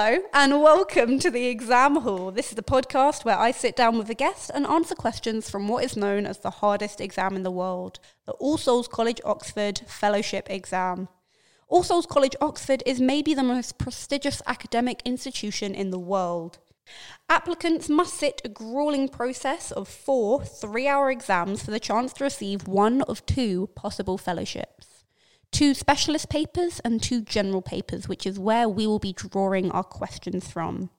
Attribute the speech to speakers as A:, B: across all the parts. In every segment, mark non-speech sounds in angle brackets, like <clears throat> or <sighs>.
A: Hello, and welcome to the Exam Hall. This is the podcast where I sit down with a guest and answer questions from what is known as the hardest exam in the world, the All Souls College Oxford Fellowship Exam. All Souls College Oxford is maybe the most prestigious academic institution in the world. Applicants must sit a grueling process of four three hour exams for the chance to receive one of two possible fellowships two specialist papers and two general papers, which is where we will be drawing our questions from.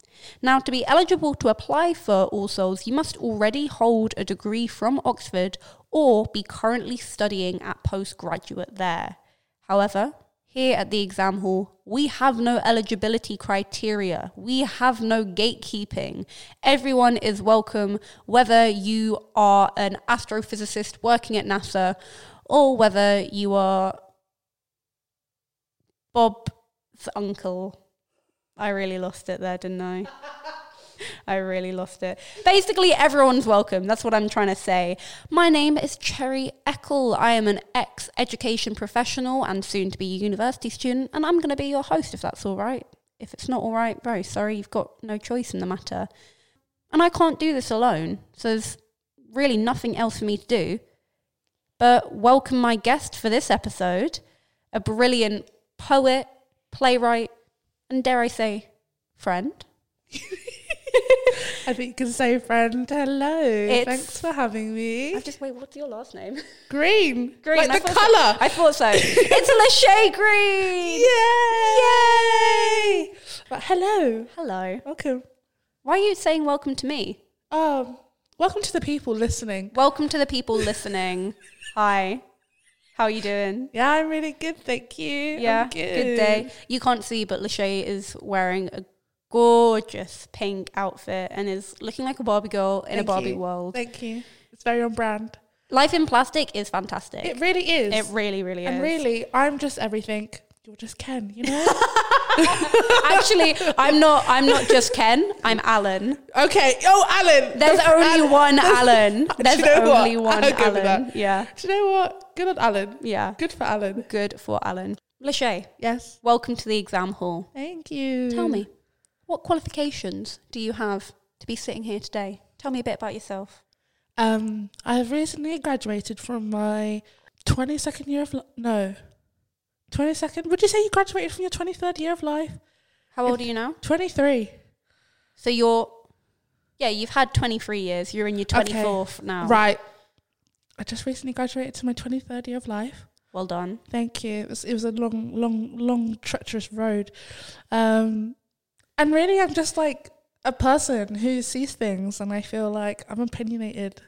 A: Now, to be eligible to apply for All Souls, you must already hold a degree from Oxford or be currently studying at postgraduate there. However, here at the exam hall, we have no eligibility criteria. We have no gatekeeping. Everyone is welcome, whether you are an astrophysicist working at NASA or whether you are Bob's uncle. I really lost it there, didn't I? <laughs> I really lost it. Basically, everyone's welcome. That's what I'm trying to say. My name is Cherry Eckel. I am an ex education professional and soon to be university student, and I'm going to be your host if that's all right. If it's not all right, very sorry, you've got no choice in the matter. And I can't do this alone, so there's really nothing else for me to do. But welcome my guest for this episode, a brilliant poet, playwright, and dare I say, friend. <laughs>
B: I think you can say friend. Hello.
A: It's-
B: Thanks for having me.
A: I just wait. What's your last name? <laughs>
B: Green.
A: Green.
B: Like
A: I
B: the
A: thought so.
B: colour.
A: I thought so. it's Lashay Green.
B: Yeah, <laughs> yay! But hello.
A: Hello.
B: Welcome.
A: Why are you saying welcome to me?
B: Um, welcome to the people listening.
A: Welcome to the people listening. Hi. How are you doing?
B: Yeah, I'm really good, thank you. I'm
A: Yeah,
B: good.
A: good day. You can't see, but Lashay is wearing a gorgeous pink outfit and is looking like a Barbie girl in a Barbie
B: you.
A: world.
B: Thank you. It's very on brand.
A: Life in plastic is fantastic.
B: It really is.
A: It really, really is.
B: and really, I'm just everything. You're just Ken, you know? <laughs>
A: Actually, I'm not. I'm not just Ken. I'm Alan.
B: okay. Oh, Alan.
A: There's only
B: Alan.
A: one <laughs> Alan. There's
B: you know
A: only
B: what?
A: one
B: I'll
A: Alan.
B: that.
A: Yeah,
B: Do you know what? Good on Alan.
A: yeah.
B: Good for Alan.
A: Good for Alan. Lashay,
B: Yes.
A: welcome to the exam hall.
B: Thank you.
A: Tell me, what qualifications do you have to be sitting here today? Tell me a bit about yourself.
B: Um, I've recently graduated from my 22nd year of li- no, 22nd. Would you say you graduated from your 23rd year of life?
A: How old are you now?
B: 23.
A: So you're, yeah, you've had 23 years. You're in your 24th now.
B: Right. I just recently graduated to my 23rd year of life.
A: Well done.
B: Thank you. It was, it was a long, long, long, treacherous road. Um, and really, I'm just like a person who sees things, and I feel like I'm opinionated.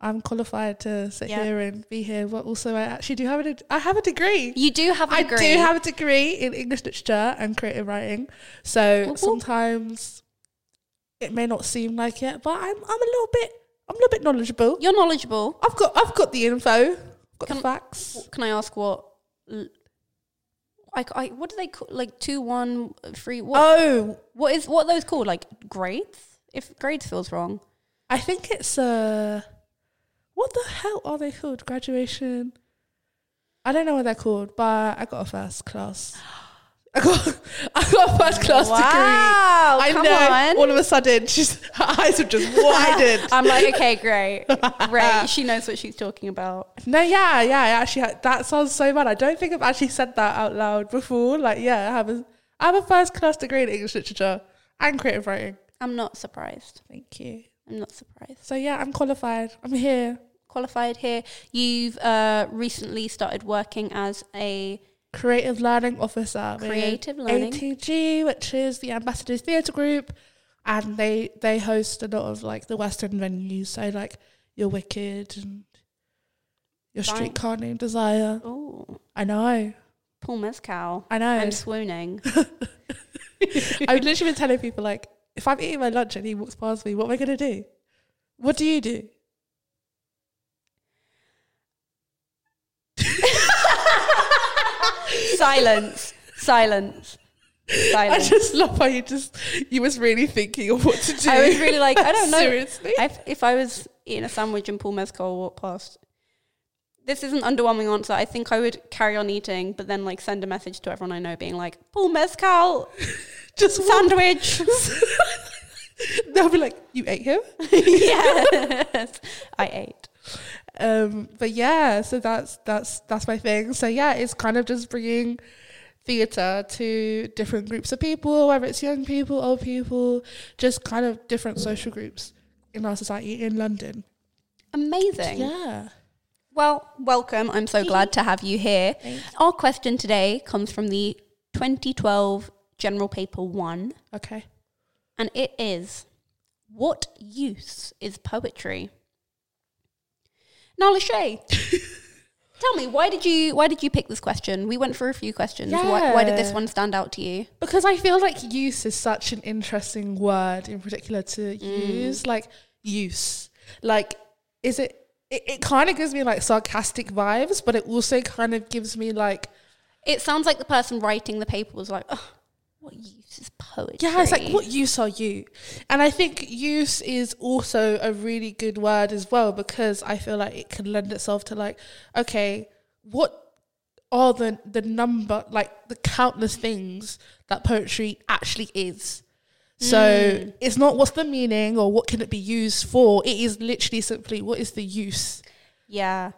B: I'm qualified to sit
A: Yeah.
B: here and be here, but also I actually do have a I have a degree.
A: You do have a
B: I
A: degree.
B: I do have a degree in English literature and creative writing. So sometimes it may not seem like it, but I'm I'm a little bit I'm a little bit knowledgeable.
A: You're knowledgeable.
B: I've got I've got the info, got
A: Can-
B: the facts.
A: Can I ask what? Like, I, what do they call like two, one, three? What?
B: Oh,
A: What is what are those called? Like grades? If grades feels wrong.
B: I think it's uh what the hell are they called? Graduation. I don't know what they're called, but I got a first class. I got <laughs> I got a first class degree.
A: Wow!
B: I
A: come
B: know.
A: on.
B: All of a sudden, she's <laughs> her eyes are just widened. <laughs>
A: I'm like, okay, great, great. She knows what she's talking about.
B: No, yeah, yeah. I actually, had- that sounds so bad. I don't think I've actually said that out loud before. Like, yeah, I have a, I have a first class degree in English literature and creative writing.
A: I'm not surprised.
B: Thank you.
A: I'm not surprised.
B: So yeah, I'm qualified. I'm here.
A: Qualified here. You've uh, recently started working as a
B: Creative learning officer. with
A: Creative learning.
B: ATG, which is the Ambassadors Theatre Group, and they they host a lot of like the West End venues. So like your Wicked and your. Streetcar Named Desire.
A: oh
B: I know.
A: Paul Mescal.
B: I know.
A: I'm swooning. <laughs>
B: I've literally been telling people like, if I'm eating my lunch and he walks past me, what am I gonna do? What do you do?
A: Silence. Silence. Silence.
B: I just love how you just you was really thinking of what to do.
A: I was really like, I don't know.
B: Seriously.
A: I, if I was eating a sandwich and Paul Mescal walked past, this is an underwhelming answer. I think I would carry on eating, but then like send a message to everyone I know, being like, "Full mezcal, <laughs>
B: Just
A: sandwich." <laughs>
B: They'll be like, "You ate him." <laughs>
A: yes, I ate.
B: Um, but yeah, so that's that's that's my thing. So yeah, it's kind of just bringing theatre to different groups of people, whether it's young people, old people, just kind of different social groups in our society in London.
A: Amazing.
B: Yeah.
A: Well, welcome. I'm so glad to have you here.
B: Thanks.
A: Our question today comes from the 2012 General Paper 1,
B: Okay.
A: and it is What use is poetry? Now, Lashay, <laughs> tell me, why did you why did you pick this question? We went through a few questions. Why, why did this one stand out to you?
B: Because I feel like use is such an interesting word in particular to mm. use. Like use. Like is it it, it kind of gives me like sarcastic vibes, but it also kind of gives me like
A: It sounds like the person writing the paper was like, oh, what use is poetry?
B: Yeah, it's like, what use are you? And I think use is also a really good word as well because I feel like it can lend itself to like, okay, what are the the number like the countless things that poetry actually is? So mm. it's not what's the meaning or what can it be used for. It is literally simply what is the use.
A: Yeah.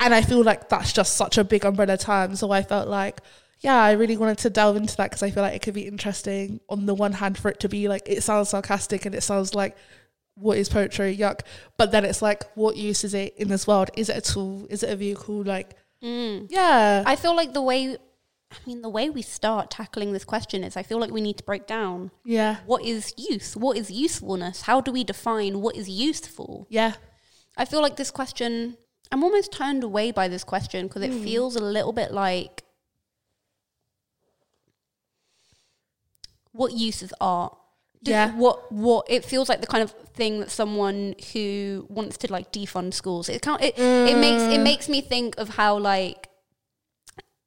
B: And I feel like that's just such a big umbrella term. So I felt like, yeah, I really wanted to delve into that because I feel like it could be interesting on the one hand for it to be like, it sounds sarcastic and it sounds like, what is poetry? Yuck. But then it's like, what use is it in this world? Is it a tool? Is it a vehicle? Like, mm. yeah.
A: I feel like the way, I mean, the way we start tackling this question is I feel like we need to break down
B: yeah.
A: what is use? What is usefulness? How do we define what is useful?
B: Yeah.
A: I feel like this question, I'm almost turned away by this question because it hmm. feels a little bit like what use is art? Do-
B: Yeah.
A: What what it feels like the kind of thing that someone who wants to like defund schools. It can't it, it makes it makes me think of how like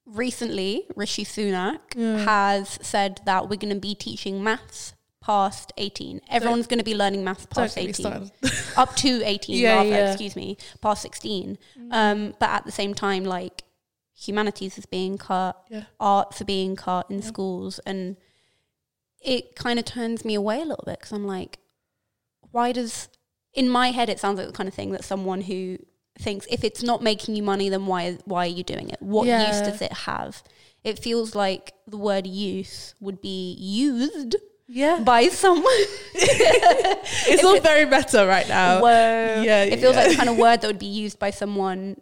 A: recently Rishi Sunak has said that we're gonna be teaching maths past 18. Everyone's gonna be learning maths past 18 <laughs> up to 18
B: Yeah,
A: rather,
B: yeah.
A: excuse me, past 16. Um, but at the same time, like humanities is being cut,
B: Yeah.
A: arts are being cut in schools, and it kind of turns me away a little bit because I'm like, why does, in my head, it sounds like the kind of thing that someone who thinks if it's not making you money, then why, why are you doing it? What use does it have? It feels like the word use would be used
B: Yeah.
A: by someone. <laughs>
B: It's all very meta right now.
A: Whoa.
B: Yeah,
A: It feels
B: yeah.
A: like the kind of word that would be used by someone.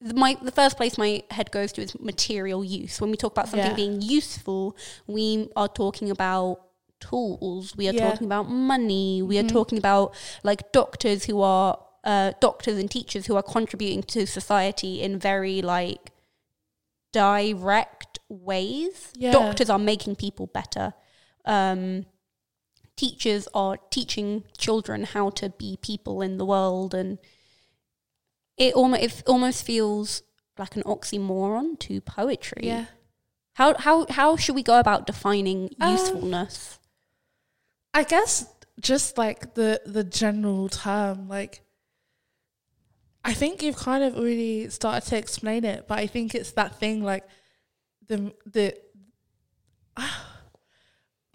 A: The, my, the first place my head goes to is material use. When we talk about something
B: Yeah.
A: being useful, we are talking about tools. We are
B: Yeah. Mm-hmm.
A: talking about money. We are talking about like doctors who are uh, doctors and teachers who are contributing to society in very like direct ways.
B: Yeah.
A: Doctors are making people better. Um, teachers are teaching children how to be people in the world and it almost it almost feels like an oxymoron to poetry.
B: Yeah.
A: How how how should we go about defining
B: Um,
A: usefulness?
B: I guess just like the the general term, like I think you've kind of already started to explain it, but I think it's that thing like the the <sighs>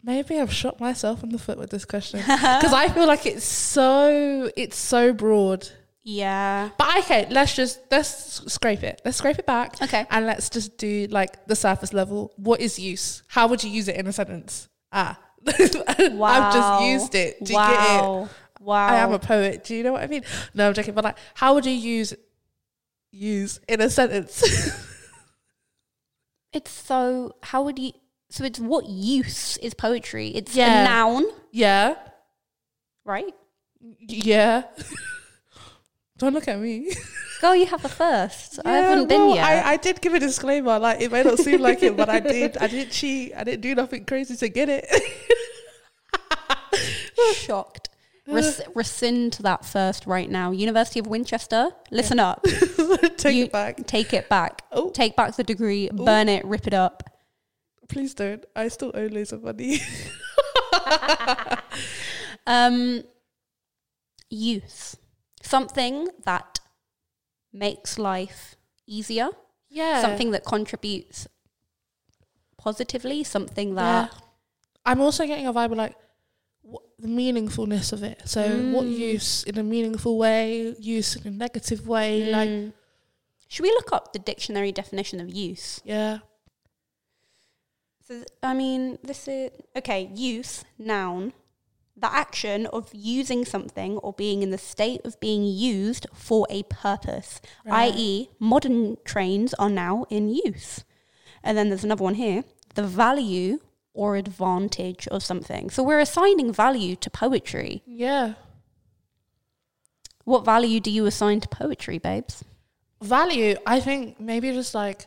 B: maybe I've shot myself in the foot with this question because I feel like it's so it's so broad.
A: Yeah.
B: But okay, let's just let's scrape it. Let's scrape it back.
A: Okay.
B: And let's just do like the surface level. What is use? How would you use it in a sentence? Ah. <laughs> I've just used it. Do you get it?
A: wow. Wow.
B: I am a poet. Do you know what I mean? No, I'm joking. But like, how would you use use in a sentence? <laughs>
A: It's so how would you so it's what use is poetry? It's
B: Yeah.
A: a noun,
B: yeah,
A: right?
B: yeah. <laughs> Don't look at me.
A: Girl, you have a first. I
B: Yeah,
A: haven't been
B: well,
A: yet.
B: I, I did give a disclaimer. Like it may not seem like it, but I did. I didn't cheat. I didn't do nothing crazy to get it. <laughs>
A: shocked. Res- rescind that first right now. University of Winchester, listen up. <laughs>
B: Take
A: You-
B: it back.
A: Take it back.
B: Oh.
A: Take back the degree, burn it, rip it up.
B: Please don't. I still owe loads of money. <laughs>
A: Um, use something that makes life easier,
B: Yeah.
A: something that contributes positively, something that
B: Yeah. I'm also getting a vibe of like what, the meaningfulness of it. So, what
A: Mm.
B: use in a meaningful way, use in a negative way. Like,
A: Mm. should we look up the dictionary definition of use?
B: yeah.
A: So, I mean, this is okay. Use noun, the action of using something or being in the state of being used for a purpose,
B: Right.
A: i.e., modern trains are now in use. And then there's another one here: the value or advantage of something. So we're assigning value to poetry.
B: Yeah.
A: What value do you assign to poetry, babes?
B: Value, I think maybe just like,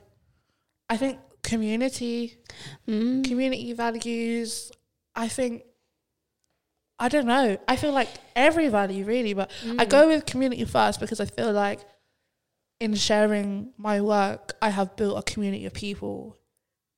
B: I think community,
A: Mm.
B: community values. I think, I don't know. I feel like every value really, but I
A: Mm.
B: go with community first because I feel like in sharing my work, I have built a community of people.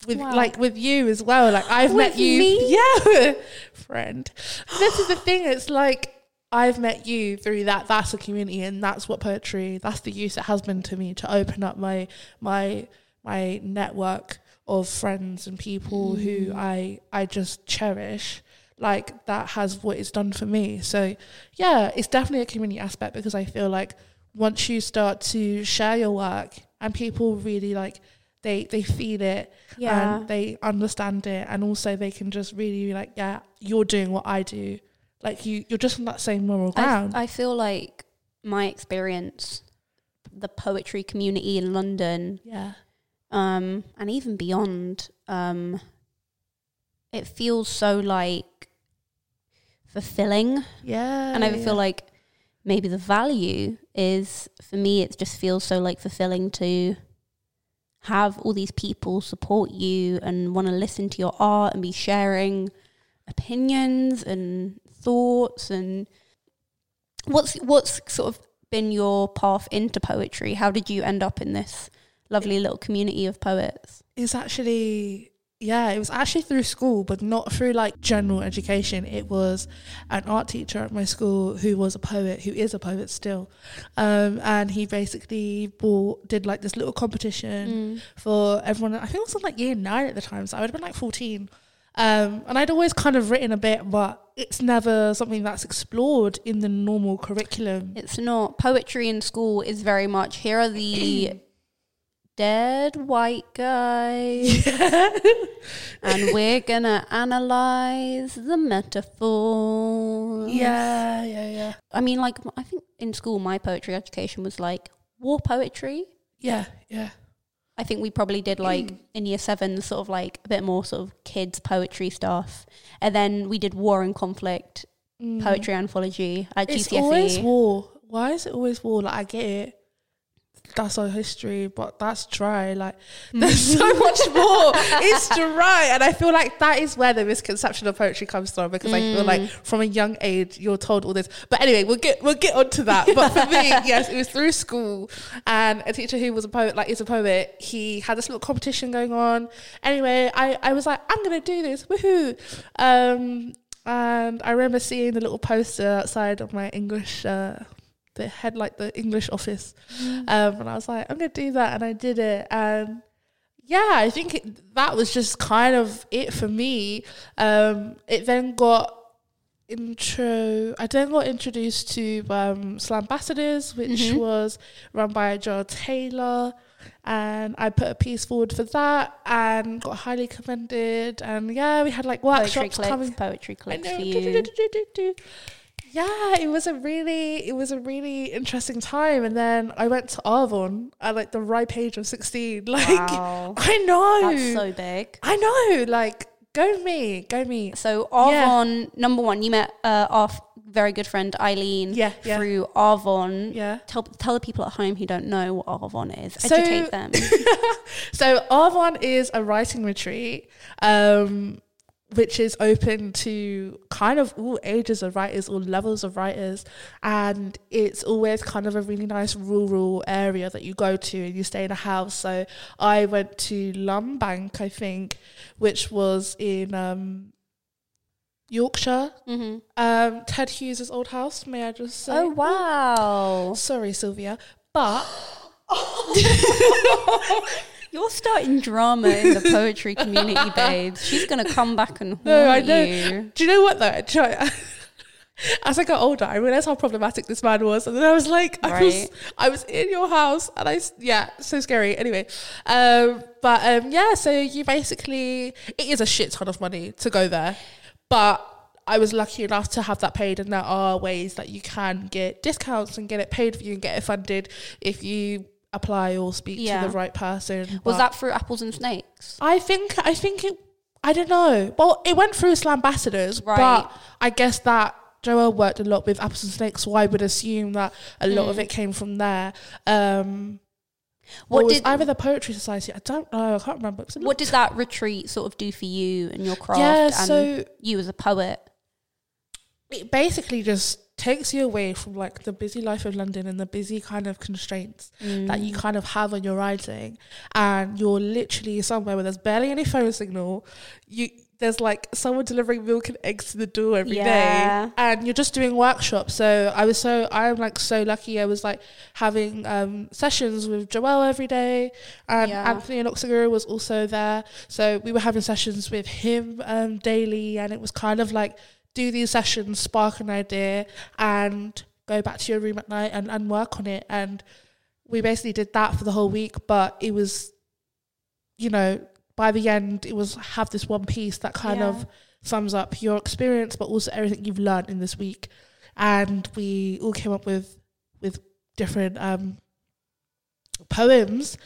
B: With
A: Wow.
B: like with you as well. Like I've met you,
A: me? <laughs>
B: yeah, friend. This is the <gasps> thing. It's like I've met you through that. That's a community, and that's what poetry. That's the use it has been to me to open up my my my network of friends and people who I I just cherish. Like that has what it's done for me. So yeah, it's definitely a community aspect because I feel like once you start to share your work and people really like they they feel it
A: Yeah.
B: and they understand it and also they can just really be like yeah you're doing what I do like you you're just on that same moral
A: I,
B: ground
A: I feel like my experience, the poetry community in London,
B: yeah
A: um, and even beyond, um, it feels so like fulfilling.
B: yeah
A: and I
B: yeah.
A: feel like maybe the value is for me, it just feels so like fulfilling to have all these people support you and want to listen to your art and be sharing opinions and thoughts and what's what's sort of been your path into poetry how did you end up in this lovely little community of poets
B: it's actually yeah it was actually through school but not through like general education. It was an art teacher at my school who was a poet who is a poet still. Um, and he basically bought did like this little competition for everyone. I think it was in like year nine at the time so i would have been like 14 um, and i'd always kind of written a bit but it's never something that's explored in the normal curriculum.
A: It's not. Poetry in school is very much here are the <clears throat> dead white guys, <laughs> and we're gonna analyze the metaphors.
B: yeah yeah yeah
A: I mean, like, I think in school, my poetry education was like war poetry.
B: yeah yeah
A: I think we probably did like in year seven, sort of like a bit more sort of kids poetry stuff. And then we did war and conflict
B: Mm.
A: poetry anthology at
B: It's
A: GCSE.
B: always war. Why is it always war? Like I get it. That's our history, but that's dry. Like there's so <laughs> much more. It's dry, and I feel like that is where the misconception of poetry comes from. Because I feel like from a young age you're told all this. But anyway, we'll get we'll get onto that. But for me, <laughs> yes, it was through school, and a teacher who was a poet, like is a poet. He had this little competition going on. Anyway, I I was like, I'm gonna do this. Woohoo! Um, and I remember seeing the little poster outside of my English, uh, the head like the English office, um, and I was like, I'm gonna do that, and I did it, and yeah, I think it, that was just kind of it for me. Um, it then got intro. I then got introduced to um, Slambassadors, which
A: Mhm.
B: was run by Joelle Taylor, and I put a piece forward for that and got highly commended. And yeah, we had like
A: poetry
B: workshops
A: clicks,
B: coming.
A: poetry
B: I
A: clicks
B: know.
A: for you.
B: do, do, do, do, do. Yeah, it was a really, it was a really interesting time. And then I went to Arvon at like the ripe age of sixteen. <laughs> Like,
A: Wow.
B: I know,
A: That's so big.
B: I know. Like, go me, go me.
A: So
B: Yeah.
A: Arvon, number one, you met uh, our very good friend Eileen
B: Yeah, yeah.
A: through Arvon.
B: Yeah.
A: Tell tell the people at home who don't know what Arvon is.
B: So-
A: Educate them. <laughs>
B: So Arvon is a writing retreat, um, which is open to kind of all ages of writers, all levels of writers, and it's always kind of a really nice rural area that you go to and you stay in a house. So I went to Lumb Bank, I think, which was in um, Yorkshire.
A: hmm
B: Um, Ted Hughes' old house. May I just say?
A: Oh wow!
B: Sorry, Sylvia, but <laughs> <laughs>
A: You're starting drama in the poetry community, <laughs> babes. She's gonna come back and haunt
B: No, I know.
A: you.
B: Do you know what though? Do you know- <laughs> As I got older, I realized how problematic this man was, and then I was like, I was, I was in your house, and I, yeah, so scary. Anyway, um, but um, yeah, so you basically, it is a shit ton of money to go there, but I was lucky enough to have that paid, and there are ways that you can get discounts and get it paid for you and get it funded if you apply or speak
A: Yeah.
B: to the right person.
A: Was that through apples and snakes?
B: I think I think it. I don't know. Well, it went through Slambassadors,
A: Right.
B: but I guess that Joelle worked a lot with Apples and Snakes, so I would assume that a lot of
A: Mm.
B: it came from there. Um,
A: What
B: was
A: did-
B: either the Poetry Society? I don't know. I can't remember. It was a
A: What did that retreat sort of do for you and your craft
B: yeah,
A: and
B: so
A: you as a poet?
B: it basically just takes you away from like the busy life of London and the busy kind of constraints that you
A: Mm.
B: kind of have on your writing. And you're literally somewhere where there's barely any phone signal. You there's like someone delivering milk and eggs to the door every day,
A: Yeah.
B: and you're just doing workshops. So i was so i'm like so lucky. I was like having um sessions with joelle every day. And
A: Yeah.
B: anthony Anaxagorou was also there. So we were having sessions with him um daily. And it was kind of like do these sessions spark an idea and go back to your room at night and, and work on it. And we basically did that for the whole week but it was you know by the end it was have this one piece that kind
A: Yeah.
B: of sums up your experience but also everything you've learned in this week. And we all came up with with different um poems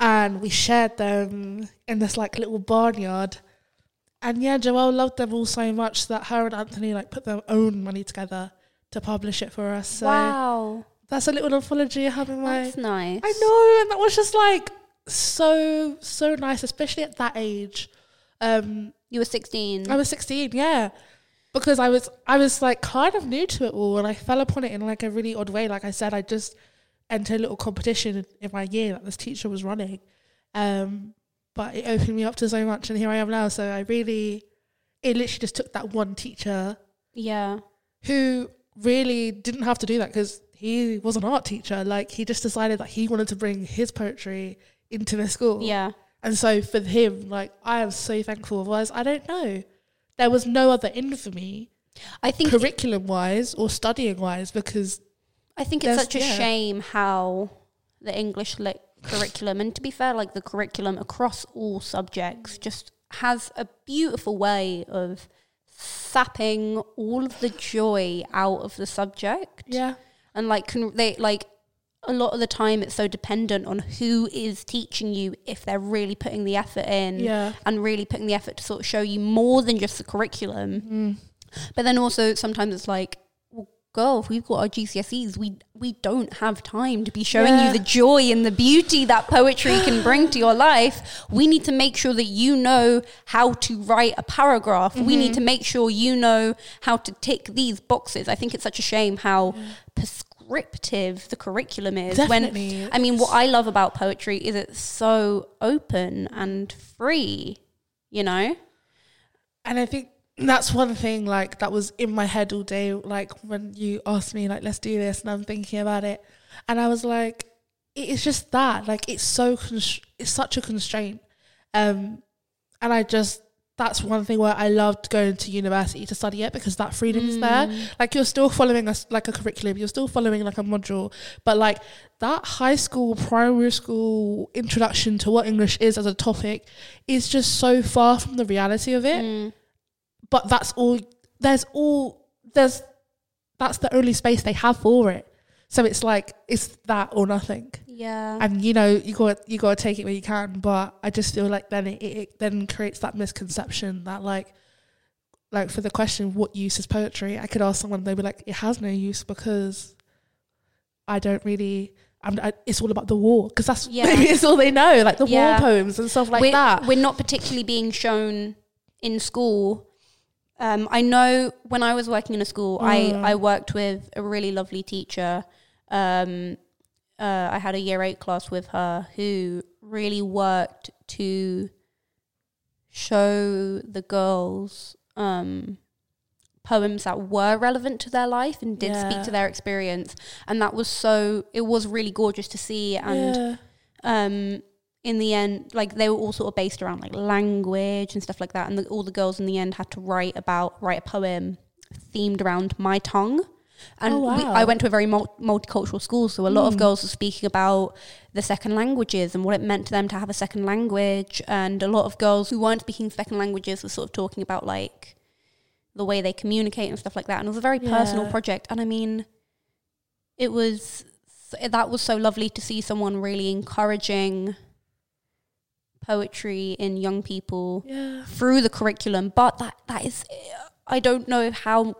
B: and we shared them in this like little barnyard and yeah joelle loved them all so much that her and anthony like put their own money together to publish it for us so
A: wow,
B: that's a little anthology I have in my
A: that's nice.
B: I know, and that was just like so so nice, especially at that age. Um,
A: You were sixteen.
B: I was sixteen, yeah, because I was I was like kind of new to it all, and I fell upon it in like a really odd way. Like I said, I just entered a little competition in, in my year that this teacher was running, um, but it opened me up to so much, and here I am now. So I really, it literally just took that one teacher
A: yeah,
B: who really didn't have to do that because he was an art teacher. Like he just decided that he wanted to bring his poetry into the school.
A: yeah.
B: And so for him, like I am so thankful. Otherwise, I don't know. There was no other in for me,
A: I think
B: curriculum wise or studying wise, because
A: I think it's such a
B: yeah.
A: shame how the English lit curriculum, and to be fair, like the curriculum across all subjects, just has a beautiful way of sapping all of the joy out of the subject.
B: yeah,
A: And like, can they like a lot of the time it's so dependent on who is teaching you if they're really putting the effort in
B: yeah,
A: and really putting the effort to sort of show you more than just the curriculum.
B: mm.
A: But then also sometimes it's like, girl, if we've got our GCSEs, we we don't have time to be showing
B: Yeah.
A: you the joy and the beauty that poetry can <gasps> bring to your life. We need to make sure that you know how to write a paragraph. We
B: Mm-hmm.
A: need to make sure you know how to tick these boxes. I think it's such a shame how prescriptive the curriculum is.
B: Definitely.
A: When I mean, what I love about poetry is it's so open and free. You know.
B: And I think that's one thing like that was in my head all day. Like when you asked me like let's do this, and I'm thinking about it, and I was like, it is just that. Like it's so const- it's such a constraint, um, and I just that's one thing where I loved going to university to study it because that freedom is there. Like you're still following us like a curriculum, you're still following like a module, but like that high school, primary school introduction to what English is as a topic is just so far from the reality of it
A: Mm.
B: But that's all there's all there's that's the only space they have for it so it's like it's that or nothing
A: Yeah.
B: and you know you got you got to take it where you can but i just feel like then it, it then creates that misconception that like like for the question what use is poetry i could ask someone they'd be like it has no use because i don't really I'm, I, it's all about the war because that's
A: Yeah.
B: maybe <laughs> it's all they know like the
A: Yeah.
B: war poems and stuff like
A: we're,
B: that
A: We're not particularly being shown in school. Um, I know when I was working in a school,
B: Mm.
A: I, I worked with a really lovely teacher. Um, uh, I had a year eight class with her who really worked to show the girls um, poems that were relevant to their life and did speak to their experience and that was so it was really gorgeous to see and
B: yeah.
A: um in the end like they were all sort of based around like language and stuff like that and the, all the girls in the end had to write about write a poem themed around my tongue and
B: Oh, wow. Hmm.
A: I went to a very mul- multicultural school, so a lot of girls were speaking about the second languages and what it meant to them to have a second language. And a lot of girls who weren't speaking second languages were sort of talking about like the way they communicate and stuff like that. And it was a very personal project. And I mean, it was that was so lovely to see someone really encouraging poetry in young people
B: Yeah.
A: through the curriculum. But that that is, I don't know how.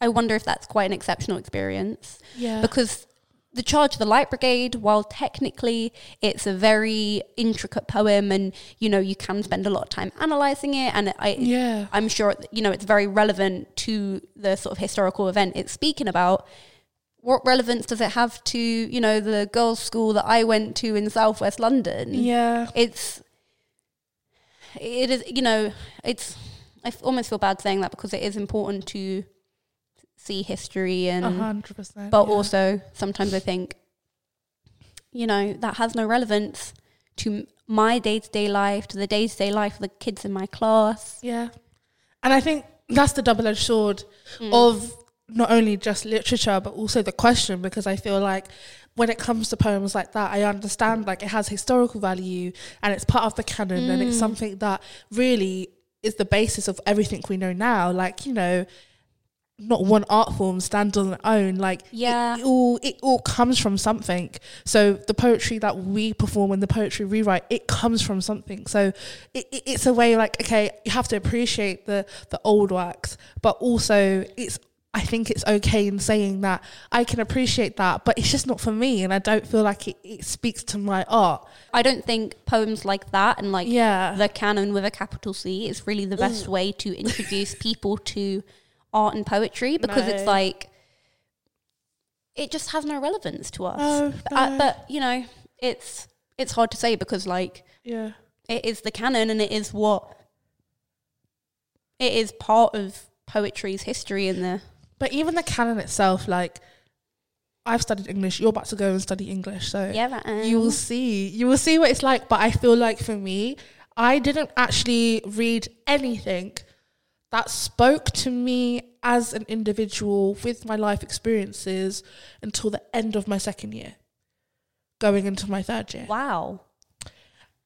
A: I wonder if that's quite an exceptional experience
B: Yeah.
A: because the charge of the light brigade while technically it's a very intricate poem and you know you can spend a lot of time analyzing it and i
B: yeah.
A: i'm sure you know it's very relevant to the sort of historical event it's speaking about what relevance does it have to you know the girls school that i went to in southwest london
B: Yeah.
A: it's it is you know it's i almost feel bad saying that because it is important to see history and
B: hundred percent.
A: but
B: yeah.
A: also sometimes I think, you know, that has no relevance to my day to day life, to the day to day life of the kids in my class.
B: Yeah. And I think that's the double edged sword
A: Mm.
B: of not only just literature, but also the question, because I feel like when it comes to poems like that, I understand like it has historical value and it's part of the canon and it's
A: Mm.
B: something that really is the basis of everything we know now. Like, you know, not one art form stands on its own. Like it-
A: Yeah.
B: it, all it all comes from something. So the poetry that we perform and the poetry we write, it comes from something. So it, it, it's a way like okay, you have to appreciate the the old works, but also it's. I think it's okay in saying that. I can appreciate that, but it's just not for me, and I don't feel like it, it speaks to my art.
A: I don't think poems like that and like
B: Yeah,
A: the canon with a capital C is really the best way to introduce people to art and poetry <laughs> because it's like it just has no relevance to us.
B: No,
A: Uh, but you know, it's it's hard to say because like
B: yeah,
A: it is the canon and it is what it is part of poetry's history in the
B: but even the canon itself, like I've studied English, you're about to go and study English, so
A: yeah right,
B: you will
A: um,
B: see. You will see what it's like. But i feel like for me i didn't actually read anything that spoke to me as an individual with my life experiences until the end of my second year going into my third year.
A: Wow.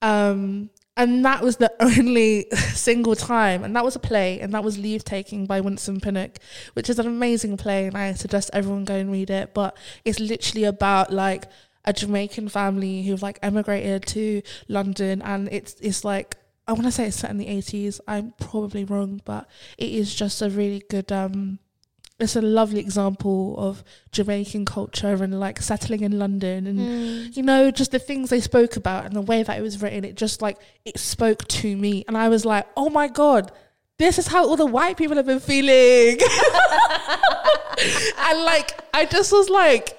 B: Um and that was the <laughs> only single time. And that was a play and that was leave taking by winsome pinnock which is an amazing play and i suggest everyone go and read it. But it's literally about like a jamaican family who've like emigrated to london and it's it's like i want to say it's set in the 80s i'm probably wrong but it is just a really good um it's a lovely example of jamaican culture and like settling in london and
A: Mm.
B: you know, just the things they spoke about and the way that it was written, it just like it spoke to me. And I was like, oh my God, this is how all the white people have been feeling. <laughs> and like, I just was like,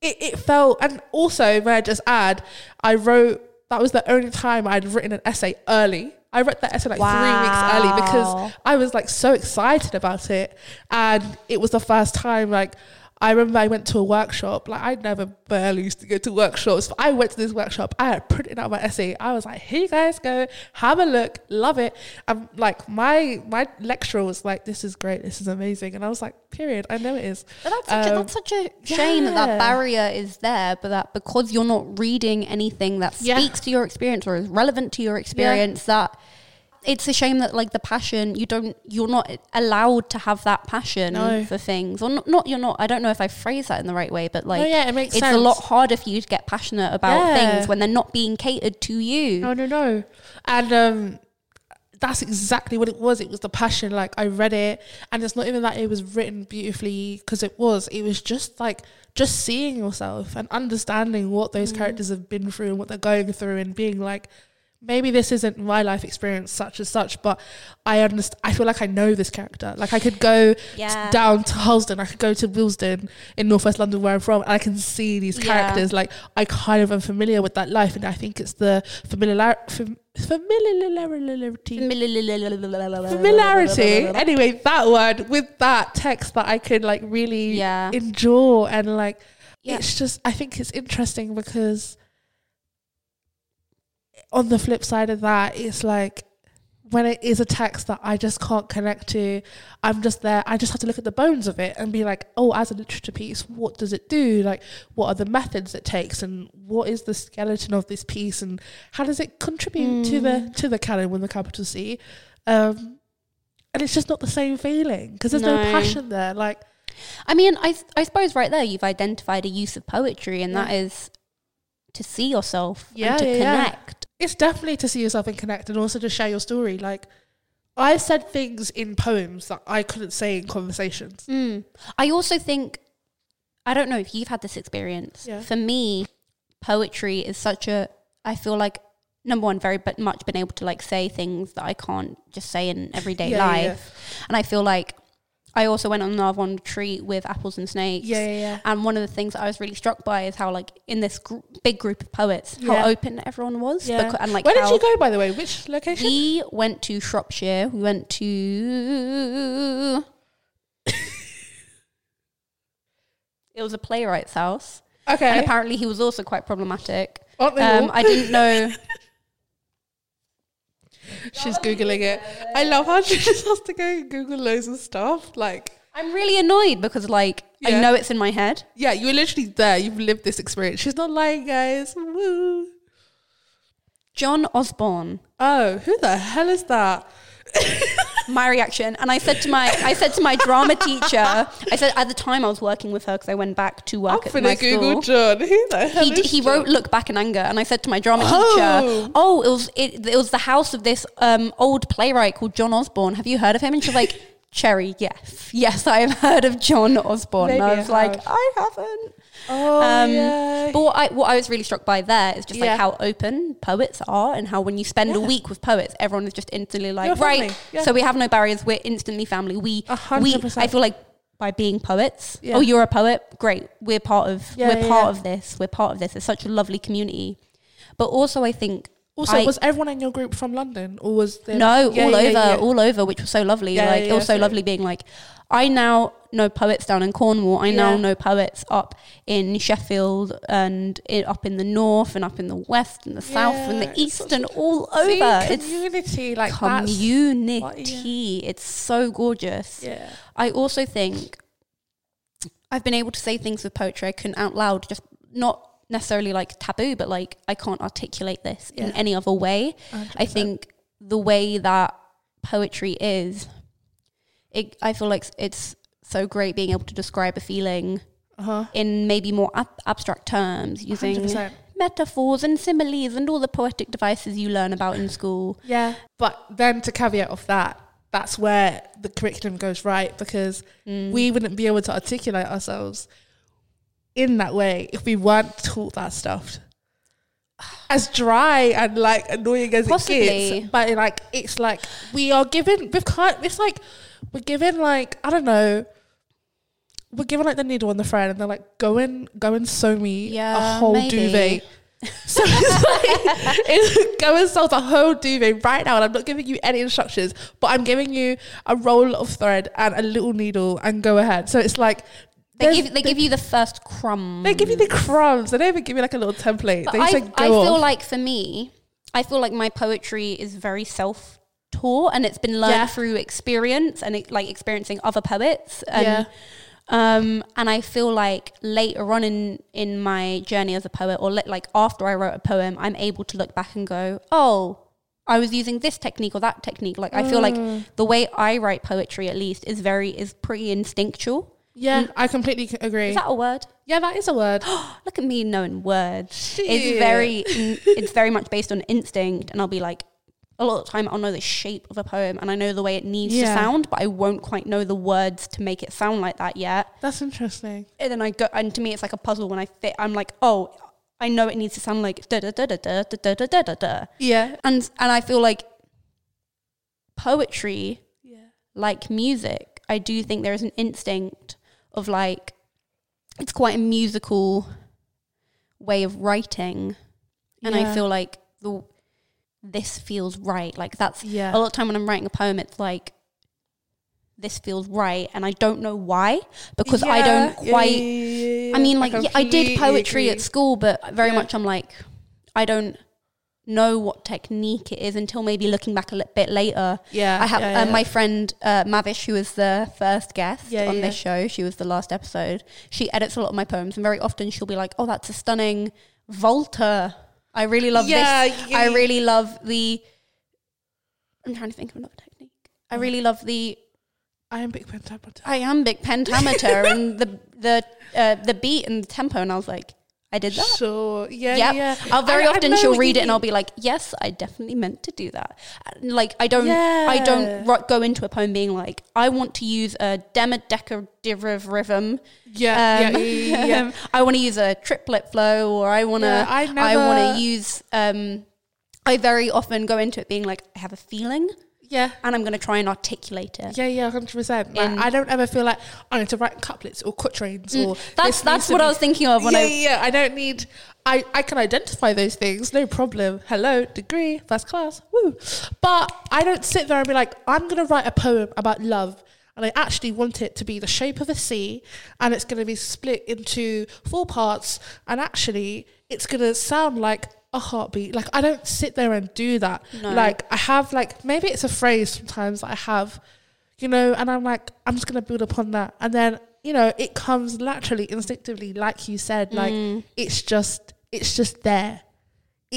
B: it, it felt, and also, may I just add, I wrote, that was the only time I'd written an essay early. I wrote that essay like three weeks early because I was like so excited about it. And it was the first time like I remember I went to a workshop. Like I never barely used to go to workshops. But I went to this workshop. I had printed out my essay. I was like, "Here you guys go, have a look, love it." And like my my lecturer was like, "This is great. This is amazing." And I was like, "Period. I know it is."
A: But that's such, a,
B: Um,
A: that's such a shame that
B: yeah.
A: that barrier is there, but that because you're not reading anything that
B: Yeah.
A: speaks to your experience or is relevant to your experience, that it's a shame that like the passion you don't you're not allowed to have that passion
B: No.
A: for things or not, not you're not I don't know if I phrase that in the right way, but like
B: oh yeah, it makes
A: it's
B: sense.
A: a lot harder for you to get passionate about
B: Yeah.
A: things when they're not being catered to you.
B: No, no, no. And um, that's exactly what it was. It was the passion. Like I read it, and it's not even that it was written beautifully because it was. It was just like just seeing yourself and understanding what those characters have been through and what they're going through, and being like. Maybe this isn't my life experience, such as such, but I understand. I feel like I know this character. Like I could go
A: Yeah.
B: down to Harlesden, I could go to Willesden in northwest London, where I'm from, and I can see these
A: Yeah.
B: characters. Like I kind of am familiar with that life, and I think it's the familiar fam- familiarity. Familiarity. Anyway, that word with that text that I could like really
A: Yeah.
B: endure and like
A: Yeah.
B: it's just I think it's interesting because on the flip side of that, it's like when it is a text that I just can't connect to, I'm just there. I just have to look at the bones of it and be like, oh, as a literature piece, what does it do? Like, what are the methods it takes, and what is the skeleton of this piece, and how does it contribute to the to the canon with the capital C? Um, and it's just not the same feeling because there's no.
A: No.
B: passion there. Like,
A: I mean, I, I suppose right there you've identified a use of poetry, and that
B: Yeah.
A: is to see yourself
B: Yeah,
A: and to
B: yeah.
A: connect.
B: It's definitely to see yourself and connect and also to share your story. Like I've said things in poems that I couldn't say in conversations.
A: Mm. I also think, I don't know if you've had this experience.
B: Yeah.
A: For me, poetry is such a, I feel like, number one, very but much been able to like say things that I can't just say in everyday
B: Yeah, yeah,
A: life. And I feel like I also went on an Arvon retreat with apples and snakes.
B: Yeah, yeah, yeah.
A: And one of the things that I was really struck by is how, like, in this gr- big group of poets,
B: Yeah.
A: how open everyone was.
B: Yeah.
A: and like,
B: Where did you go by the way? Which location?
A: we went to Shropshire. We went to. <coughs> it was a playwright's house,
B: Okay.
A: and apparently he was also quite problematic.
B: Aren't they
A: Um? I didn't know. <laughs> <laughs>
B: She's googling it. I love how she <laughs> just has to go Google loads of stuff. Like,
A: I'm really annoyed because, like, I know it's in my head.
B: yeah, you're literally there. You've lived this experience. She's not lying, guys. Woo.
A: John Osborne.
B: Oh, who the hell is that? <laughs>
A: my reaction and i said to my i said to my drama teacher i said at the time i was working with her because i went back to
B: I'm
A: work at
B: finna
A: my
B: Google
A: school
B: John. <laughs> Who the hell
A: he, d-
B: is
A: he
B: John?
A: wrote look back in anger and i said to my drama
B: Oh.
A: teacher oh it was it, it was the house of this um old playwright called john osborne have you heard of him and she's like cherry yes yes i have heard of john osborne and
B: Maybe
A: i
B: I
A: was like
B: have.
A: i haven't
B: Oh,
A: um,
B: yeah.
A: but what I, what I was really struck by there is just
B: Yeah.
A: like how open poets are and how when you spend a week with poets, everyone is just instantly like, right,
B: yeah.
A: so we have no barriers. We're instantly family. We,
B: A hundred
A: we. I feel like by being poets,
B: Yeah.
A: oh, you're a poet. Great. We're part of,
B: Yeah,
A: we're
B: yeah,
A: part
B: yeah.
A: of this. We're part of this. It's such a lovely community. But also I think,
B: Also,
A: I-
B: was everyone in your group from London, or was there?
A: no,
B: Yeah,
A: all
B: yeah,
A: over,
B: yeah.
A: all over, which was so lovely.
B: Yeah,
A: like
B: yeah,
A: it was so- lovely being like, I now know poets down in Cornwall. I now
B: Yeah.
A: know poets up in Sheffield and i up in the north and up in the west and the south and the east and all over. It's
B: community, like that's-
A: community. It's so gorgeous.
B: Yeah,
A: I also think I've been able to say things with poetry I couldn't out loud, just not necessarily like taboo, but like I can't articulate this in any other way. I
B: 100%.
A: think the way that poetry is, it, I feel like it's so great being able to describe a feeling
B: Uh-huh.
A: in maybe more ab- abstract terms using
B: 100%.
A: metaphors and similes and all the poetic devices you learn about in school.
B: Yeah, but then to caveat off that, that's where the curriculum goes right because
A: Mm.
B: we wouldn't be able to articulate ourselves in that way if we weren't taught that stuff. <sighs> As dry and like annoying as it
A: Possibly.
B: gets, but like it's like we are given we've kind it's like we're given like I don't know we're given like the needle and the thread and they're like go and go and sew me
A: Yeah,
B: a whole
A: maybe.
B: duvet. <laughs> So it's like it's, go and sew the whole duvet right now and I'm not giving you any instructions, but I'm giving you a roll of thread and a little needle and go ahead. So it's like
A: They give, they give you the first crumb.
B: they give you the crumbs. They don't even give you like a little template.
A: But
B: they
A: I,
B: like
A: I
B: go
A: feel
B: off.
A: like for me, I feel like my poetry is very self taught and it's been learned
B: Yeah.
A: through experience and it, like experiencing other poets. And,
B: Yeah.
A: Um, and I feel like later on in, in my journey as a poet, or li- like after I wrote a poem, I'm able to look back and go, oh, I was using this technique or that technique. Like I feel like
B: Mm.
A: the way I write poetry, at least, is very is pretty instinctual.
B: yeah, I completely agree.
A: Is that a word?
B: yeah, that is a word. <gasps>
A: Look at me knowing words.
B: Shit.
A: It's very, it's very much based on instinct, and I'll be like, a lot of the time I'll know the shape of a poem and I know the way it needs
B: Yeah.
A: to sound, but I won't quite know the words to make it sound like that yet.
B: That's interesting.
A: And then I go, and to me it's like a puzzle when I fit. I'm like, oh, I know it needs to sound like da da da da da da da da da da,
B: Yeah.
A: and and I feel like poetry
B: Yeah.
A: like music, I do think there is an instinct of like it's quite a musical way of writing. And I feel like the this feels right. Like that's
B: Yeah.
A: a lot of time when I'm writing a poem, it's like this feels right, and I don't know why because I don't quite.
B: yeah, yeah, yeah.
A: I mean, like yeah, I did poetry at school, but very
B: Yeah.
A: much I'm like, I don't know what technique it is until maybe looking back a li- bit later.
B: Yeah,
A: I have
B: yeah,
A: uh,
B: yeah.
A: my friend uh, Mavish, who was the first guest
B: Yeah,
A: on
B: yeah.
A: this show. She was the last episode. She edits a lot of my poems, and very often she'll be like, "Oh, that's a stunning Volta. I really love
B: Yeah,
A: this. I really love the." I'm trying to think of another technique. I really love the
B: iambic pentameter.
A: iambic pentameter and the the uh, the beat and the tempo, and I was like, I did that.
B: Sure. Yeah.
A: Yep.
B: Yeah.
A: I'll very
B: I-
A: often she'll read it and I'll be like, yes, I definitely meant to do that. And, Like I don't, I don't
B: Yeah.
A: go into a poem being like, I want to use a demodecative rhythm.
B: Yeah.
A: Um,
B: yeah, yeah, yeah, yeah. <laughs>
A: I want to use a triplet flow, or I want to,
B: Yeah, I
A: I, want to use. Um, I very often go into it being like, I have a feeling,
B: yeah.
A: and I'm going to try and articulate it.
B: Yeah, yeah, hundred percent. Like,
A: In-
B: I don't ever feel like I need to write couplets or quatrains or
A: Mm, That's
B: this
A: that's
B: to
A: what I was thinking of when
B: yeah,
A: I.
B: yeah, I don't need. I I can identify those things, no problem. Hello, degree, first class, woo. But I don't sit there and be like, I'm gonna write a poem about love, and I actually want it to be the shape of a C, and it's gonna be split into four parts, and actually, it's gonna sound like a heartbeat. Like I don't sit there and do that.
A: No.
B: Like I have like maybe it's a phrase sometimes that I have you know, and I'm like, I'm just gonna build upon that, and then you know, it comes naturally, instinctively, like you said, like
A: Mm.
B: it's just, it's just there.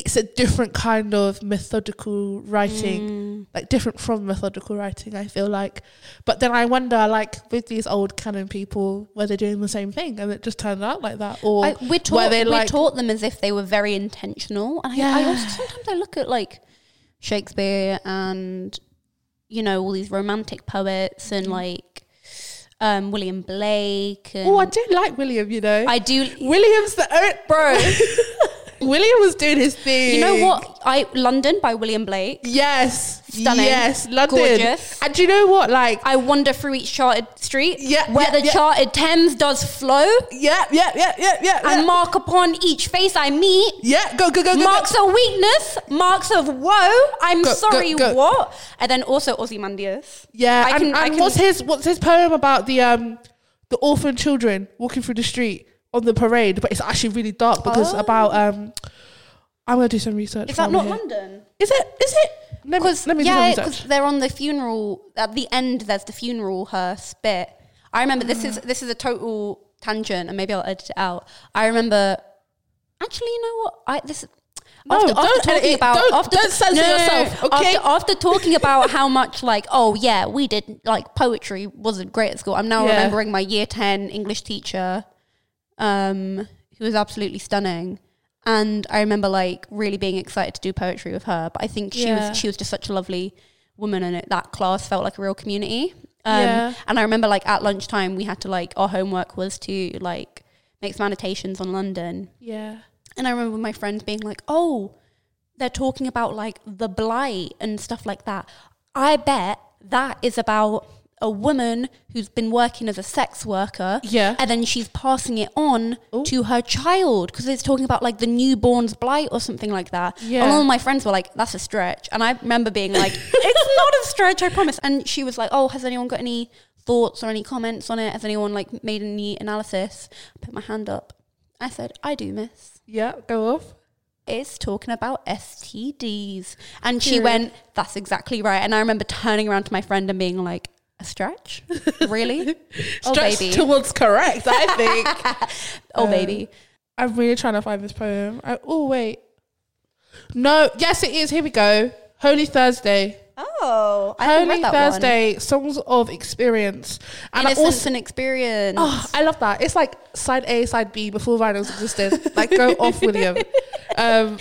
B: It's a different kind of methodical writing,
A: Mm.
B: like different from methodical writing. I feel like, but then I wonder, like with these old canon people, were they doing the same thing, and it just turned out like that, or
A: I, we taught
B: were they
A: we
B: like,
A: taught them as if they were very intentional, and I, I also sometimes I look at like Shakespeare and you know all these romantic poets and like um, William Blake. And
B: oh, I do like William, you know,
A: I do,
B: William's the
A: bro. <laughs>
B: William was doing his thing.
A: you know what? I London by William Blake.
B: Yes.
A: Stunning.
B: Yes. London.
A: Gorgeous.
B: And do you know what? Like,
A: I wander through each charted street,
B: Yeah,
A: where
B: yeah,
A: the
B: yeah.
A: charted Thames does flow,
B: yeah, yeah, yeah, yeah, yeah.
A: and
B: yeah.
A: mark upon each face I meet.
B: yeah, go, go, go, go.
A: Marks
B: go.
A: of weakness, marks of woe. I'm
B: Go,
A: sorry,
B: go.
A: what? And then also Ozymandias.
B: Yeah,
A: I
B: and,
A: can- I can-
B: what's his what's his poem about the um the orphan children walking through the street on the parade? But it's actually really dark because
A: Oh.
B: about um. I'm gonna do some research.
A: Is that
B: while
A: not
B: we're here.
A: London?
B: Is it? Is it? Let me, let me
A: yeah,
B: do some
A: because
B: research.
A: they're on the funeral at the end. There's the funeral hearse bit. I remember this is this is a total tangent, and maybe I'll edit it out. I remember. Actually, you know what? I this.
B: No,
A: after,
B: don't
A: after
B: edit
A: talking
B: it.
A: about
B: Don't-
A: after
B: don't censor yourself, okay?
A: After, <laughs> after talking about how much like oh yeah we did like poetry wasn't great at school. I'm now
B: Yeah.
A: remembering my year ten English teacher, um, who was absolutely stunning. And I remember like really being excited to do poetry with her. But I think she
B: Yeah.
A: was she was just such a lovely woman, and it, that class felt like a real community. Um,
B: Yeah.
A: And I remember like at lunchtime we had to like our homework was to like make some annotations on London.
B: Yeah.
A: And I remember my friends being like, "Oh, they're talking about like the blight and stuff like that." I bet that is about a woman who's been working as a sex worker,
B: Yeah.
A: and then she's passing it on
B: Ooh.
A: to her child because it's talking about like the newborn's blight or something like that.
B: Yeah.
A: And all my friends were like, "That's a stretch," and I remember being like, <laughs> "It's not a stretch, I promise." And she was like, "Oh, has anyone got any?" thoughts or any comments on it has anyone like made any analysis I put my hand up i said i do miss
B: Yeah. Go off.
A: is talking about STDs. And she
B: Period.
A: went, That's exactly right. And I remember turning around to my friend and being like, A stretch? <laughs> Really? oh,
B: Stretch
A: baby.
B: towards correct. I think. <laughs>
A: oh,
B: Uh,
A: baby.
B: I'm really trying to find this poem. I, oh wait. No. Yes, it is. Here we go. Holy Thursday.
A: Oh, I
B: Holy Thursday. Songs of experience.
A: one.
B: And I
A: Innocence
B: also.
A: and experience.
B: Oh, I love that. It's like side A, side B before vinyls existed. like go <laughs> off, William. Um,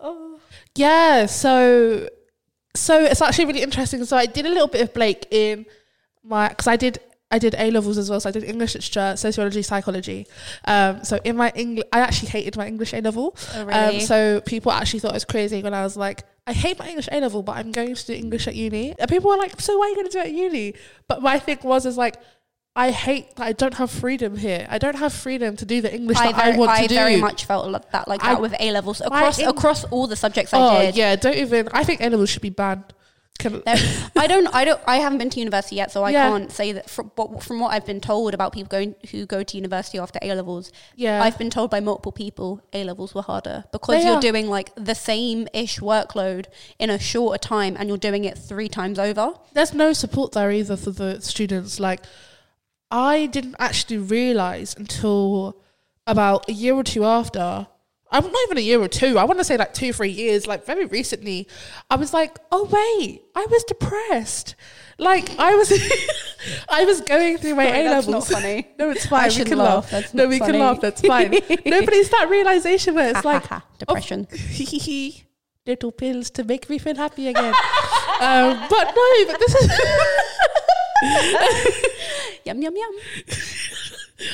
A: Oh.
B: yeah. So, so it's actually really interesting. So I did a little bit of Blake in my because I did I did A levels as well. So I did English literature, sociology, psychology. Um, so in my English, I actually hated my English A level.
A: Oh,
B: Um, so people actually thought I was crazy when I was like, I hate my English A level, but I'm going to do English at uni. And people were like, so why are you going to do it at uni? But my thing was, is like, I hate that I don't have freedom here. I don't have freedom to do the English
A: I,
B: that
A: very,
B: I want
A: I
B: to do.
A: very much felt like that like
B: I-
A: that with A levels across
B: in-
A: across all the subjects
B: oh
A: I did.
B: yeah, don't even. I think A levels should be banned. Can,
A: I don't, I don't, I haven't been to university yet, so I
B: Yeah.
A: can't say that. From, but from what I've been told about people going who go to university after A levels,
B: yeah,
A: I've been told by multiple people A levels were harder because
B: They
A: you're
B: are.
A: doing like the same ish workload in a shorter time, and you're doing it three times over.
B: there's no support there either for the students. Like, I didn't actually realize until about a year or two after. I'm not even a year or two. I want to say like two, three years. Like very recently, I was like, oh wait, I was depressed. Like I was, <laughs> I was going through my
A: Sorry,
B: A levels.
A: not funny. <laughs>
B: no, it's fine. we can
A: laugh.
B: laugh. No, we
A: funny.
B: can laugh. That's fine. <laughs> no, but it's that realization where it's like,
A: depression.
B: little pills to make me feel happy again. um, but no, but this is. <laughs>
A: yum yum yum.